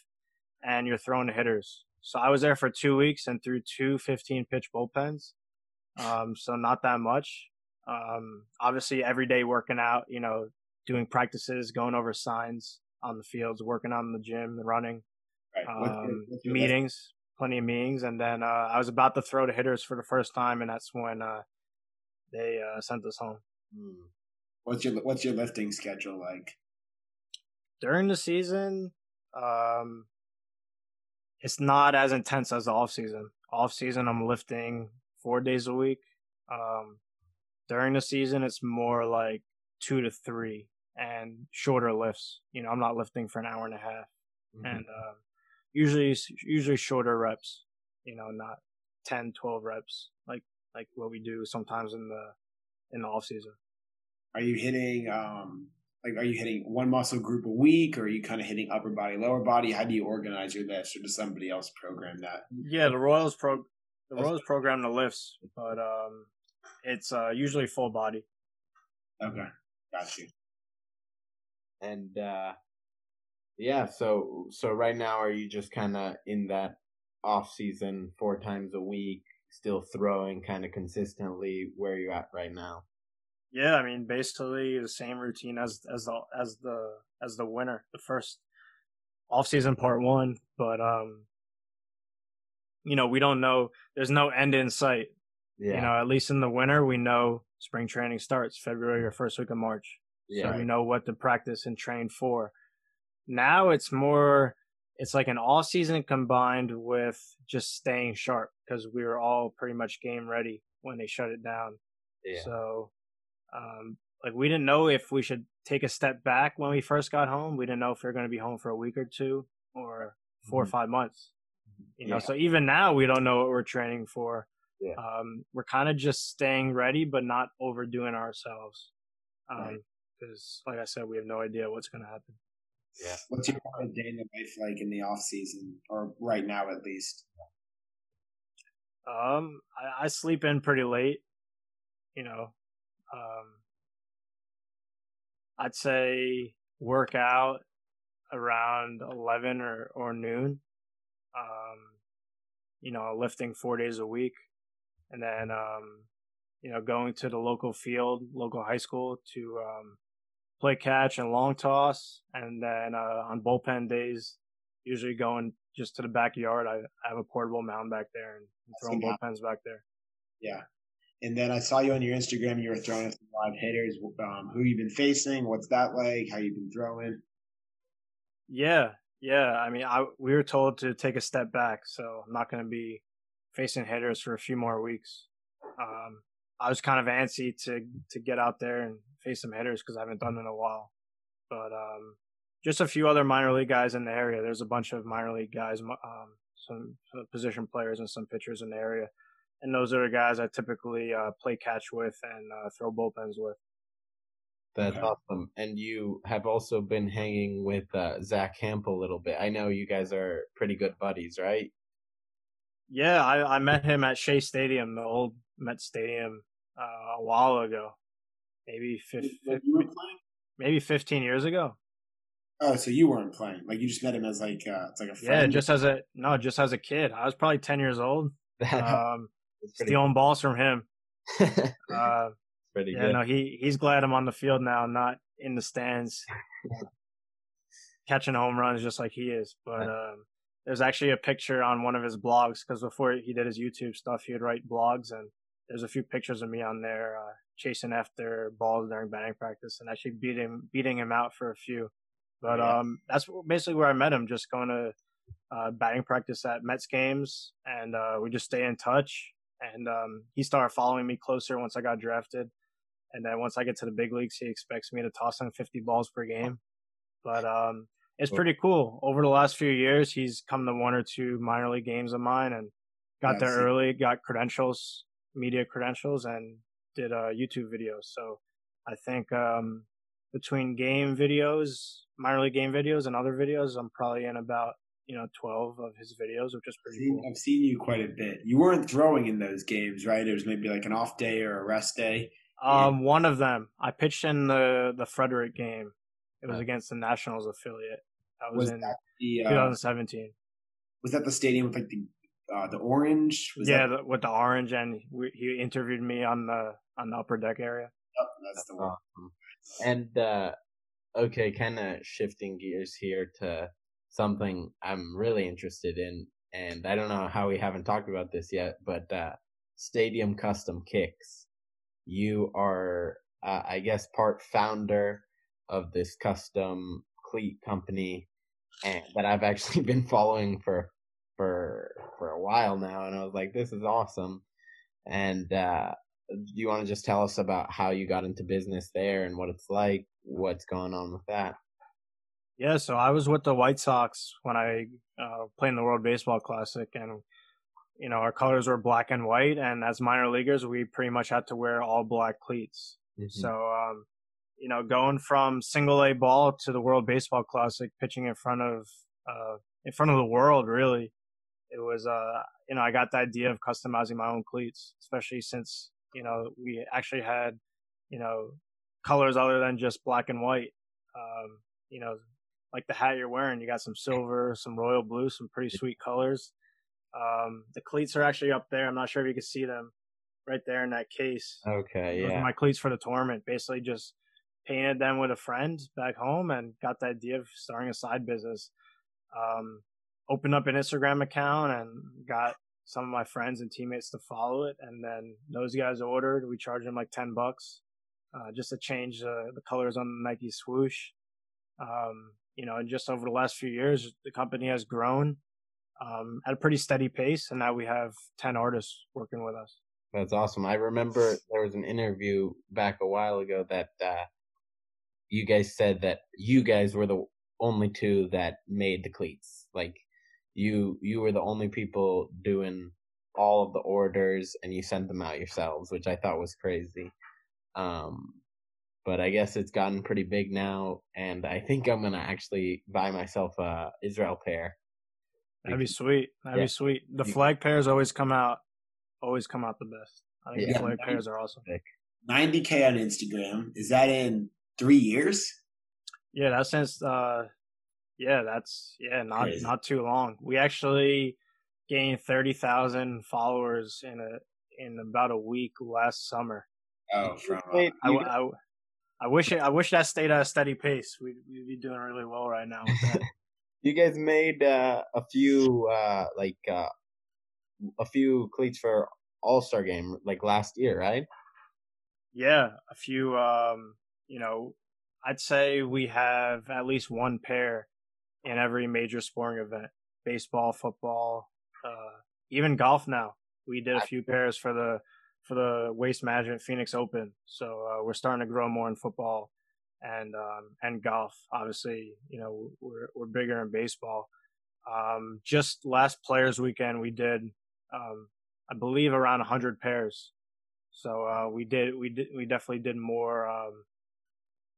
and you're throwing hitters. So I was there for two weeks and threw two 15 pitch bullpens. Um, so not that much. Um, obviously every day working out, you know, doing practices, going over signs on the fields, working on the gym, running, right. what's your, um, what's your meetings, plenty of meetings. And then, uh, I was about to throw to hitters for the first time. And that's when, uh, they, uh, sent us home. Hmm. What's your, what's your lifting schedule like? During the season, um, it's not as intense as the off season. Off season, I'm lifting four days a week. Um, during the season, it's more like two to three and shorter lifts. You know, I'm not lifting for an hour and a half, mm-hmm. and uh, usually usually shorter reps. You know, not 10, 12 reps like like what we do sometimes in the in the off season. Are you hitting um like are you hitting one muscle group a week or are you kind of hitting upper body lower body? How do you organize your lifts or does somebody else program that? Yeah the royals pro the royals program the lifts but um it's uh usually full body. Okay. Got you. And uh yeah so so right now are you just kind of in that off season four times a week still throwing kind of consistently where you're at right now yeah, I mean, basically the same routine as as the as the as the winter, the first off season part one. But um, you know, we don't know. There's no end in sight. Yeah. You know, at least in the winter, we know spring training starts February or first week of March. Yeah. So we know what to practice and train for. Now it's more. It's like an all season combined with just staying sharp because we were all pretty much game ready when they shut it down. Yeah. So um, like we didn't know if we should take a step back when we first got home. We didn't know if we were going to be home for a week or two or 4 mm-hmm. or five months. You know, yeah. so even now we don't know what we're training for. Yeah. Um, we're kind of just staying ready, but not overdoing ourselves. Um, because right. like I said, we have no idea what's going to happen. Yeah. What's your day in the life like in the off season, or right now at least? Um, I, I sleep in pretty late. You know, um, I'd say work out around 11 or, or noon. Um, you know, lifting four days a week. And then, um, you know, going to the local field, local high school to um, play catch and long toss. And then uh, on bullpen days, usually going just to the backyard. I, I have a portable mound back there and throwing bullpens back there. Yeah. And then I saw you on your Instagram. You were throwing some live hitters. Um, who you've been facing? What's that like? How you been throwing? Yeah, yeah. I mean, I we were told to take a step back, so I'm not going to be facing hitters for a few more weeks. Um, I was kind of antsy to to get out there and face some hitters because I haven't done it in a while. But um, just a few other minor league guys in the area. There's a bunch of minor league guys, um, some position players and some pitchers in the area and those are the guys I typically uh, play catch with and uh, throw bullpens with. That's okay. awesome. And you have also been hanging with uh, Zack Hamp a little bit. I know you guys are pretty good buddies, right? Yeah, I, I met him at Shea Stadium, the old Met Stadium, uh, a while ago. Maybe 15, maybe 15 years ago. Oh, so you weren't playing? Like you just met him as like uh, it's like a Yeah, friend. just as a no, just as a kid. I was probably ten years old. Um, stealing balls from him. Uh, pretty yeah, good. no, he he's glad I'm on the field now, not in the stands, catching home runs just like he is. But um, there's actually a picture on one of his blogs because before he did his YouTube stuff, he would write blogs, and there's a few pictures of me on there uh, chasing after balls during batting practice and actually beating beating him out for a few. But Yeah. um, that's basically where I met him, just going to uh, batting practice at Mets games, and uh, we just stay in touch. And um, he started following me closer once I got drafted. And then once I get to the big leagues, he expects me to toss him 50 balls per game. But um, it's pretty cool. Over the last few years, he's come to one or two minor league games of mine and got Yeah, there early, got credentials, media credentials, and did uh, YouTube videos. So I think um, between game videos, minor league game videos, and other videos, I'm probably in about you know 12 of his videos, which is I've pretty seen, cool. I've seen you quite a bit. You weren't throwing in those games, right? It was maybe like an off day or a rest day. Um, one of them, I pitched in the the Frederick game. It was against the Nationals affiliate. That was, Was in that the uh, 2017. was that the stadium with like the uh, the orange? Was yeah, that, the, with the orange, and we, he interviewed me on the on the upper deck area. oh, that's the one. Awesome. And uh, okay, kind of shifting gears here to something I'm really interested in, and I don't know how we haven't talked about this yet, but uh, Stadium Custom Kicks. You are, uh, I guess, part founder of this custom cleat company, and that I've actually been following for for for a while now, and I was like, this is awesome. And uh, do you want to just tell us about how you got into business there and what it's like, what's going on with that? Yeah, so I was with the White Sox when I uh, played in the World Baseball Classic, and you know our colors were black and white, and as minor leaguers, we pretty much had to wear all black cleats. So, um, you know, going from single A ball to the World Baseball Classic, pitching in front of uh, in front of the world, really, it was uh, you know, I got the idea of customizing my own cleats, especially since you know we actually had you know colors other than just black and white. Um, you know, like the hat you're wearing, you got some silver, some royal blue, some pretty sweet colors. Um, the cleats are actually up there. I'm not sure if you can see them right there in that case. okay, Those yeah. my cleats for the tournament. Basically, just painted them with a friend back home and got the idea of starting a side business. Um, opened up an Instagram account and got some of my friends and teammates to follow it. And then those guys ordered. We charged them like 10 bucks uh, just to change uh, the colors on the Nike swoosh. Um, you know, and just over the last few years, the company has grown um, at a pretty steady pace. And now we have 10 artists working with us. That's awesome. I remember there was an interview back a while ago that uh, you guys said that you guys were the only two that made the cleats. Like you, you were the only people doing all of the orders, and you sent them out yourselves, which I thought was crazy. Um, but I guess it's gotten pretty big now, and I think I'm gonna actually buy myself a Israel pair. That'd be sweet. That'd Yeah. be sweet. The flag pairs always come out, always come out the best. I think Yeah. the flag pairs are awesome. 90k on Instagram. Is that in three years? Yeah, that's since. Uh, yeah, that's yeah, not Crazy. not too long. We actually gained thirty thousand followers in a in about a week last summer. Oh, from uh, Wait, I, you w- I w- I wish it, I wish that stayed at a steady pace. We'd, we'd be doing really well right now with that. you guys made uh, a few uh, like uh, a few cleats for All Star game like last year, right? Yeah, a few. Um, you know, I'd say we have at least one pair in every major sporting event: baseball, football, uh, even golf. Now we did a few pairs for the for the Waste Management Phoenix Open. So uh, we're starting to grow more in football and um, and golf. Obviously, you know we're we're bigger in baseball. Um, just last Players Weekend, we did, um, I believe, around hundred pairs. So uh, we did we did we definitely did more um,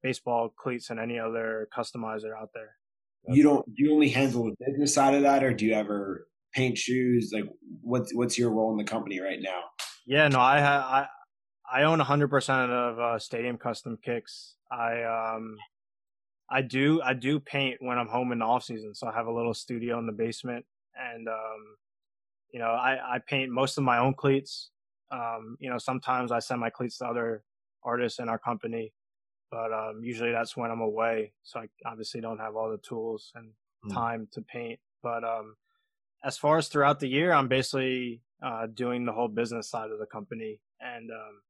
baseball cleats than any other customizer out there. You don't do you only handle the business side of that, or do you ever paint shoes? Like, what's what's your role in the company right now? Yeah, no, I ha- I I own 100% of uh, Stadium Custom Kicks. I um I do I do paint when I'm home in the off season. So I have a little studio in the basement, and um, you know I I paint most of my own cleats. Um, you know sometimes I send my cleats to other artists in our company, but um, usually that's when I'm away. So I obviously don't have all the tools and mm. time to paint. But um, as far as throughout the year, I'm basically uh, doing the whole business side of the company, and um,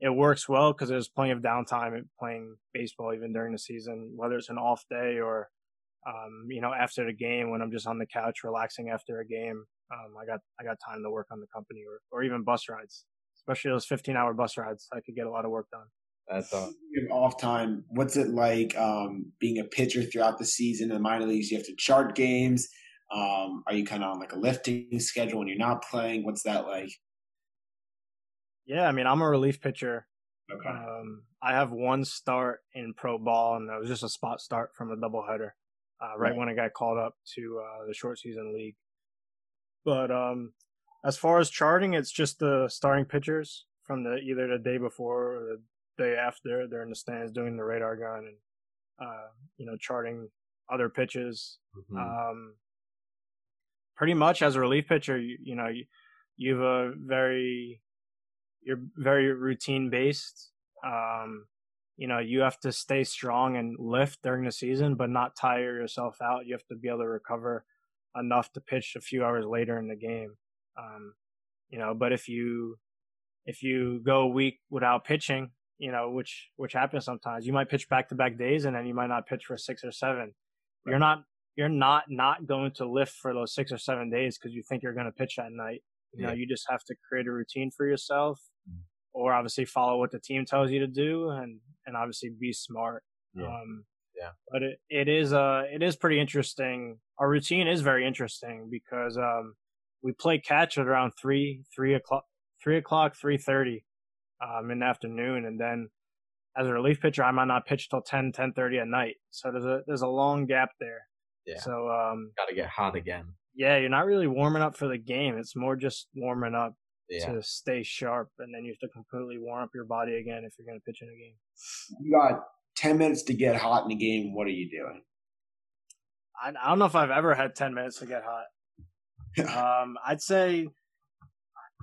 it works well because there's plenty of downtime playing baseball even during the season, whether it's an off day or um, you know after the game when I'm just on the couch relaxing after a game. Um, I got I got time to work on the company or or even bus rides, especially those 15 hour bus rides. I could get a lot of work done. That's all. Off time. What's it like um, being a pitcher throughout the season in the minor leagues? You have to chart games. Um, are you kind of on like a lifting schedule when you're not playing? What's that like? Yeah, I mean, I'm a relief pitcher. Okay. Um, I have one start in pro ball, and that was just a spot start from a doubleheader, uh, right, right when I got called up to uh, the short season league. But um, as far as charting, it's just the starting pitchers from the either the day before or the day after. They're in the stands doing the radar gun and uh, you know charting other pitches. Mm-hmm. Um, pretty much as a relief pitcher, you, you know you, you've a very you're very routine based. Um, you know, you have to stay strong and lift during the season, but not tire yourself out. You have to be able to recover enough to pitch a few hours later in the game. Um, you know, but if you if you go a week without pitching, you know, which which happens sometimes, you might pitch back to back days and then you might not pitch for six or seven. Right. You're not you're not not going to lift for those six or seven days because you think you're going to pitch that night. You yeah. know, you just have to create a routine for yourself, mm. or obviously follow what the team tells you to do, and and obviously be smart. Yeah. Um, yeah. But it, it is uh it is pretty interesting. Our routine is very interesting because um we play catch at around three three o'clock three o'clock three thirty um in the afternoon, and then as a relief pitcher, I might not pitch till 10, 10.30 at night. So there's a there's a long gap there. Yeah. So um, got to get hot again yeah, you're not really warming up for the game. It's more just warming up yeah. to stay sharp, and then you have to completely warm up your body again if you're going to pitch in a game. You got ten minutes to get hot in a game. What are you doing? I, I don't know if I've ever had ten minutes to get hot. um, I'd say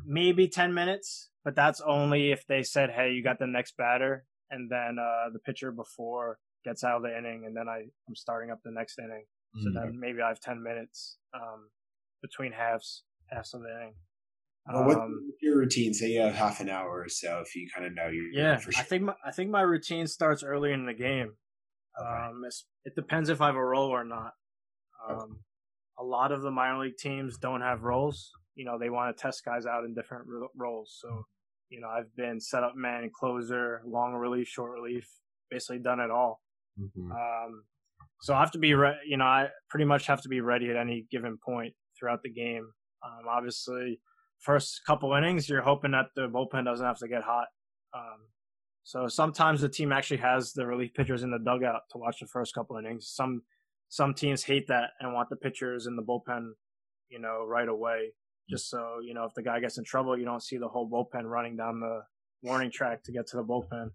maybe ten minutes, but that's only if they said, "Hey, you got the next batter," and then uh, the pitcher before gets out of the inning, and then I, I'm starting up the next inning. So mm-hmm. then maybe I have 10 minutes um, between halves, halves of the inning. Well, what's um, your routine? Say you have half an hour or so, if you kind of know you're. Yeah, sure. I think my, I think my routine starts early in the game. Okay. Um, it depends if I have a role or not. Um, okay. A lot of the minor league teams don't have roles. You know, they want to test guys out in different roles. So, you know, I've been setup man, closer, long relief, short relief, basically done it all. Mm-hmm. Um, so I have to be, re- you know, I pretty much have to be ready at any given point throughout the game. Um, obviously, first couple innings, you're hoping that the bullpen doesn't have to get hot. Um, so sometimes the team actually has the relief pitchers in the dugout to watch the first couple innings. Some some teams hate that and want the pitchers in the bullpen, you know, right away. Just so you know, if the guy gets in trouble, you don't see the whole bullpen running down the warning track to get to the bullpen.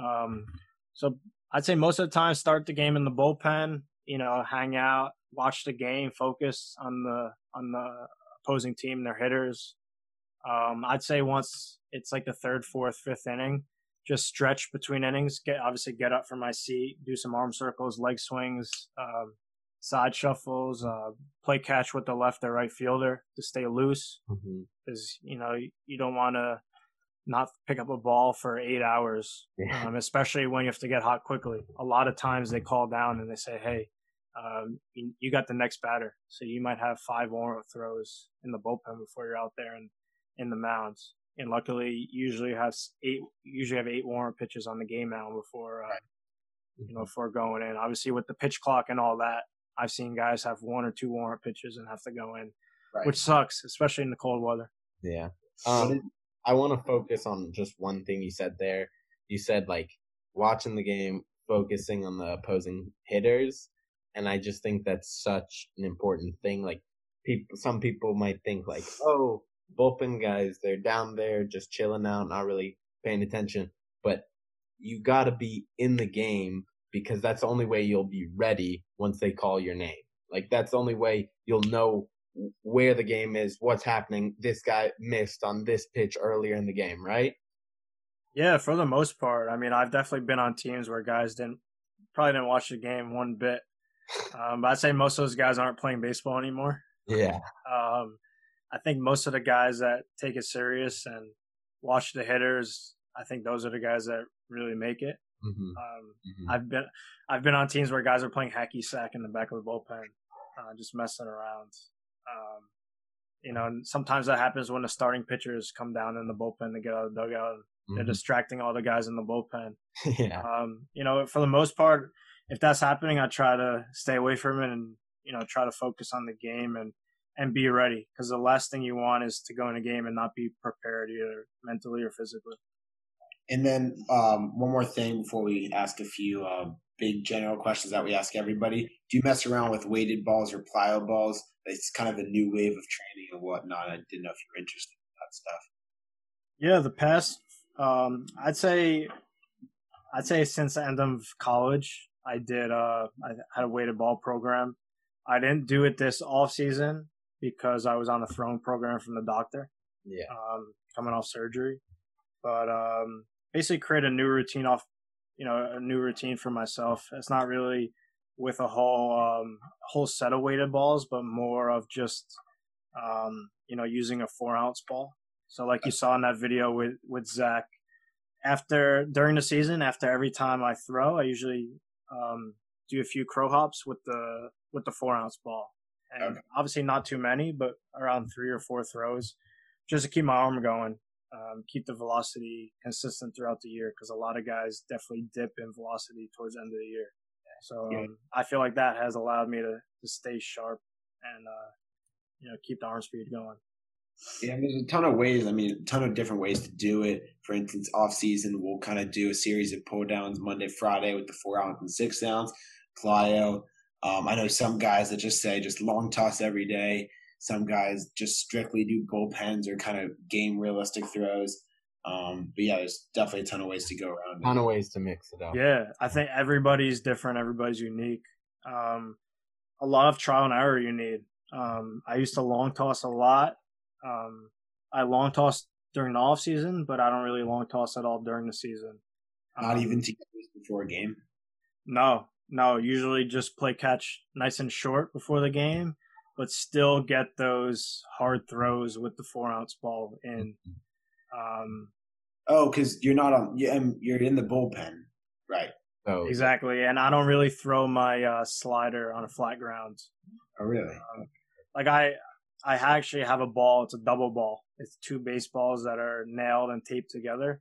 Um, so I'd say most of the time start the game in the bullpen, you know, hang out, watch the game, focus on the on the opposing team, their hitters. Um, I'd say once it's like the third, fourth, fifth inning, just stretch between innings. Get obviously get up from my seat, do some arm circles, leg swings, um, side shuffles, uh, play catch with the left or right fielder to stay loose because mm-hmm. you know you don't want to not pick up a ball for eight hours, yeah. um, especially when you have to get hot quickly. A lot of times they call down and they say, "Hey, um, you, you, got the next batter, so you might have five warm-up throws in the bullpen before you're out there and in the mounds." And luckily, usually have eight. Usually have eight warm-up pitches on the game mound before, uh, you know, before going in. Obviously, with the pitch clock and all that, I've seen guys have one or two warm-up pitches and have to go in, right. which sucks, especially in the cold weather. Yeah. Um, I want to focus on just one thing you said there. You said like watching the game, focusing on the opposing hitters, and I just think that's such an important thing. Like people, some people might think like, oh, bullpen guys, they're down there just chilling out, not really paying attention. But you got to be in the game because that's the only way you'll be ready once they call your name. Like that's the only way you'll know where the game is, what's happening. This guy missed on this pitch earlier in the game, right? Yeah, for the most part. I mean, I've definitely been on teams where guys didn't probably didn't watch the game one bit. Um, but I'd say most of those guys aren't playing baseball anymore. Yeah. Um, I think most of the guys that take it serious and watch the hitters, I think those are the guys that really make it. Mm-hmm. Um, Mm-hmm. I've been I've been on teams where guys are playing hacky sack in the back of the bullpen, uh, just messing around. Um, you know, and sometimes that happens when the starting pitchers come down in the bullpen to get out of the dugout. And they're distracting all the guys in the bullpen. yeah. Um, you know, for the most part, if that's happening, I try to stay away from it and you know try to focus on the game and and be ready because the last thing you want is to go in a game and not be prepared either mentally or physically. And then um, one more thing before we ask a few uh, big general questions that we ask everybody. Do you mess around with weighted balls or plyo balls? It's kind of a new wave of training and whatnot. I didn't know if you were interested in that stuff. Yeah, the past, um, I'd say, I'd say since the end of college, I did. Uh, I had a weighted ball program. I didn't do it this off season because I was on a throwing program from the doctor. Yeah. um, coming off surgery, but um, basically create a new routine off, you know, a new routine for myself. It's not really with a whole um, whole set of weighted balls, but more of just um, you know using a four ounce ball. So like you saw in that video with with Zack, after during the season, after every time I throw, I usually um, do a few crow hops with the with the four ounce ball, and Okay. obviously not too many, but around three or four throws, just to keep my arm going, um, keep the velocity consistent throughout the year, because a lot of guys definitely dip in velocity towards the end of the year. So um, Yeah. I feel like that has allowed me to to stay sharp and uh, you know keep the arm speed going. Yeah, there's a ton of ways. I mean, a ton of different ways to do it. For instance, off season, we'll kind of do a series of pull downs Monday, Friday with the four ounce and six ounce plyo. Um, I know some guys that just say just long toss every day. Some guys just strictly do bullpens or kind of game realistic throws. Um, but yeah, there's definitely a ton of ways to go around. A ton of ways to mix it up. Yeah, I think everybody's different. Everybody's unique. Um, a lot of trial and error you need. Um, I used to long toss a lot. Um, I long toss during the off season, but I don't really long toss at all during the season. Not Um, even to before a game. No, no. Usually just play catch nice and short before the game, but still get those hard throws with the four ounce ball in. Um, Oh, because you're not on. you- um, You're in the bullpen, right? So exactly, and I don't really throw my uh, slider on a flat ground. Oh, really? like I I actually have a ball. It's a double ball. It's two baseballs that are nailed and taped together,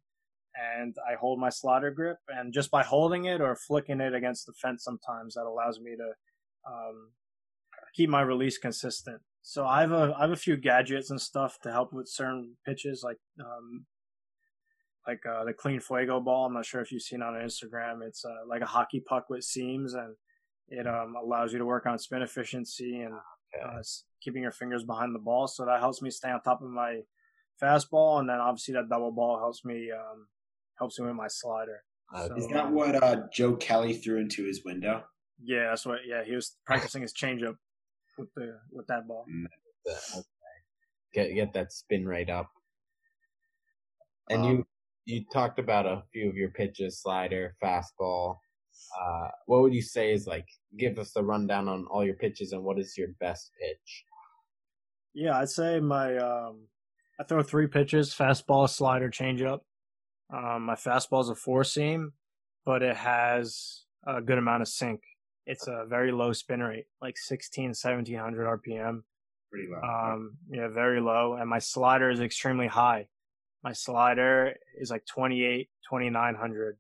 and I hold my slider grip. And just by holding it or flicking it against the fence, sometimes that allows me to um, keep my release consistent. So I have a I have a few gadgets and stuff to help with certain pitches, like um, like uh, the clean fuego ball. I'm not sure if you've seen on Instagram. It's uh, like a hockey puck with seams, and it um, allows you to work on spin efficiency and uh, keeping your fingers behind the ball. So that helps me stay on top of my fastball, and then obviously that double ball helps me um, helps me with my slider. Uh, So, Is that what uh, Joe Kelly threw into his window? Yeah, that's what. Yeah, he was practicing his changeup with the with that ball. okay. get get that spin rate up. And Um, you you talked about a few of your pitches, slider, fastball. Uh, what would you say is like? Give us the rundown on all your pitches and what is your best pitch? Yeah, I'd say my um, I throw three pitches: fastball, slider, changeup. Um, my fastball is a four seam, but it has a good amount of sink. It's a very low spin rate, like 16, 1700 RPM. Pretty low. Um, yeah, very low. And my slider is extremely high. My slider is like 28, 2900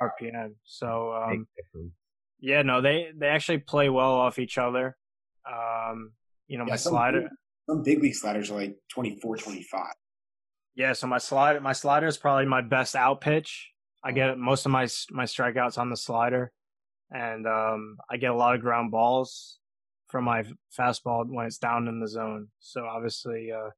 RPM. So, um, yeah, no, they, they actually play well off each other. Um, you know, Yeah, my some slider, big- Some big league sliders are like 24, 25. yeah, so my slider, my slider is probably my best out pitch. I get most of my, my strikeouts on the slider and, um, I get a lot of ground balls from my fastball when it's down in the zone. So obviously, uh,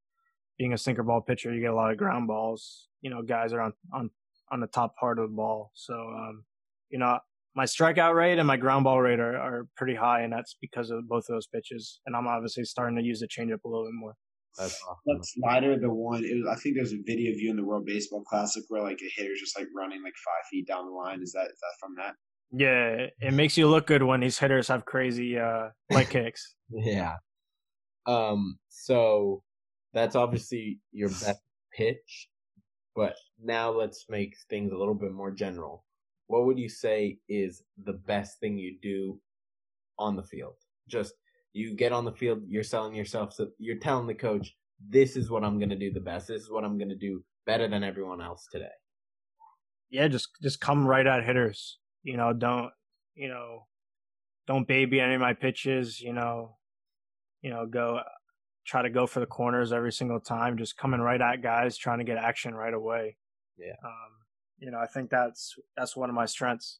being a sinker ball pitcher, you get a lot of ground balls. You know, guys are on on on the top part of the ball. So, um, you know, my strikeout rate and my ground ball rate are, are pretty high, and that's because of both of those pitches. And I'm obviously starting to use the changeup a little bit more. That's awesome. That slider, the one, it was, I think there's a video of you in the World Baseball Classic where like a hitter's just like running like five feet down the line. Is that is that from that? Yeah, it makes you look good when these hitters have crazy uh leg kicks. Yeah. Um. So that's obviously your best pitch, but now let's make things a little bit more general. What would you say is the best thing you do on the field? Just you get on the field, you're selling yourself, so you're telling the coach, "This is what I'm going to do the best. This is what I'm going to do better than everyone else today." Yeah, just just come right at hitters. You know, don't you know, don't baby any of my pitches. You know, you know, go try to go for the corners every single time. Just coming right at guys, trying to get action right away. Yeah. Um, you know, I think that's that's one of my strengths,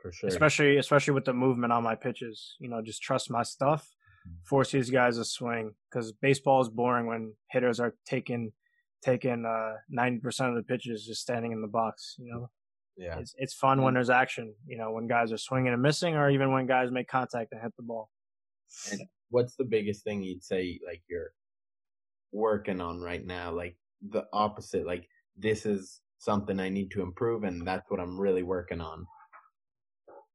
For sure. especially especially with the movement on my pitches. You know, just trust my stuff, force these guys to swing because baseball is boring when hitters are taking taking uh, ninety percent of the pitches just standing in the box. You know, yeah. it's it's fun when there's action. You know, when guys are swinging and missing, or even when guys make contact and hit the ball. And what's the biggest thing you'd say like you're working on right now? Like the opposite, like this is something I need to improve and that's what I'm really working on.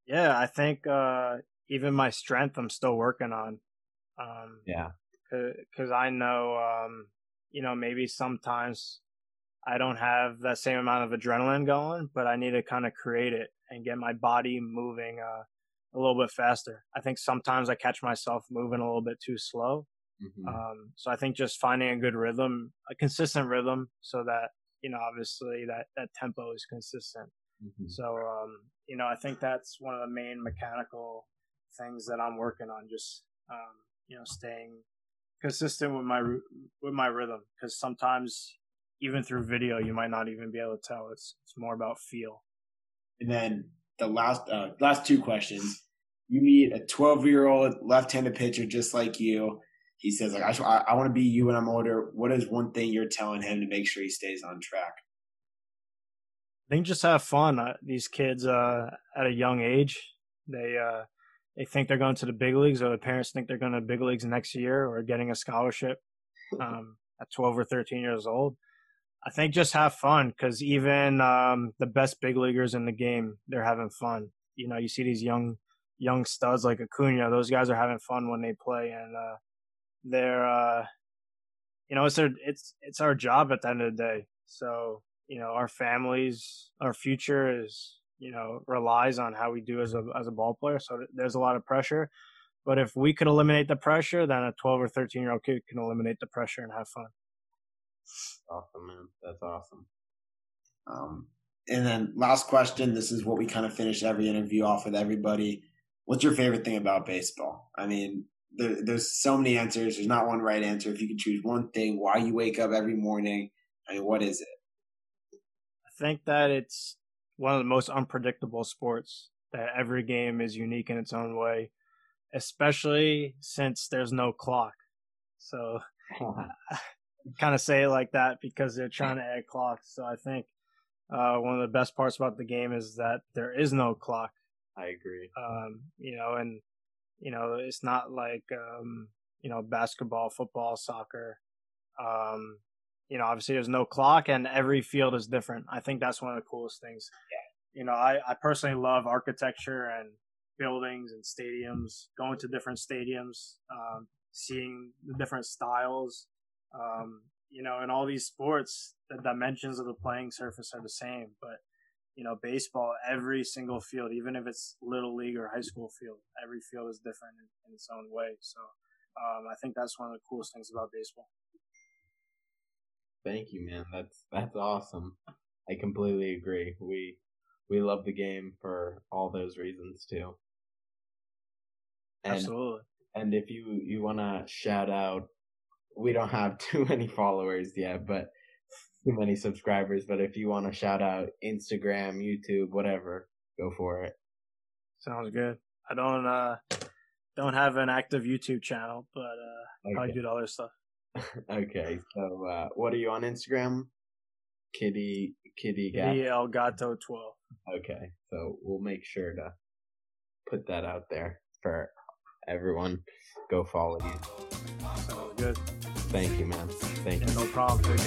Yeah, I think uh, even my strength, I'm still working on. Um, Yeah. because I know, um, you know, maybe sometimes I don't have that same amount of adrenaline going, but I need to kind of create it and get my body moving uh, a little bit faster. I think sometimes I catch myself moving a little bit too slow. Mhm. Um, so I think just finding a good rhythm, a consistent rhythm, so that you know, obviously that that tempo is consistent. Mhm. So, um, you know, I think that's one of the main mechanical things that I'm working on. Just, um, you know, staying consistent with my with my rhythm. Because sometimes, even through video, you might not even be able to tell. It's it's more about feel. And then the last uh, last two questions. You meet a 12 year old left handed pitcher just like you. He says like I, I, I want to be you when I'm older. What is one thing you're telling him to make sure he stays on track? I think just have fun. Uh, these kids, uh, at a young age, they uh, they think they're going to the big leagues, or the parents think they're going to big leagues next year, or getting a scholarship um, at 12 or 13 years old. I think just have fun because even um, the best big leaguers in the game, they're having fun. You know, you see these young young studs like Acuna; those guys are having fun when they play, and uh, they're uh, you know it's their it's it's our job at the end of the day. So you know, our families, our future is you know relies on how we do as a as a ball player. So there's a lot of pressure. But if we could eliminate the pressure, then a 12 or 13 year old kid can eliminate the pressure and have fun. Awesome, man. That's awesome. Um, and then last question. This is what we kind of finish every interview off with everybody. What's your favorite thing about baseball? I mean, there, there's so many answers. There's not one right answer. If you could choose one thing, why you wake up every morning, I mean, what is it? I think that it's one of the most unpredictable sports. That every game is unique in its own way, especially since there's no clock. So kind of say it like that because they're trying to add clocks. So I think uh, one of the best parts about the game is that there is no clock. I agree. Um, you know, and you know it's not like um, you know basketball, football, soccer. Um, you know, obviously there's no clock, and every field is different. I think that's one of the coolest things. You know, I, I personally love architecture and buildings and stadiums, going to different stadiums, um, seeing the different styles. Um, you know, in all these sports, the dimensions of the playing surface are the same, but you know, baseball, every single field, even if it's little league or high school field, every field is different in, in its own way. So, um, I think that's one of the coolest things about baseball. Thank you, man. That's that's awesome. I completely agree. We we love the game for all those reasons too. And Absolutely. and if you you want to shout out, we don't have too many followers yet, but too many subscribers. But if you want to shout out Instagram, YouTube, whatever, go for it. Sounds good. I don't, uh, don't have an active YouTube channel, but, uh, Okay. do the other stuff. Okay, so uh, what are you on Instagram? Kitty Kitty Gat. The El Gato 12. Okay, so we'll make sure to put that out there for everyone. Go follow you. Sounds good. Thank you, man. Thank you. No problem.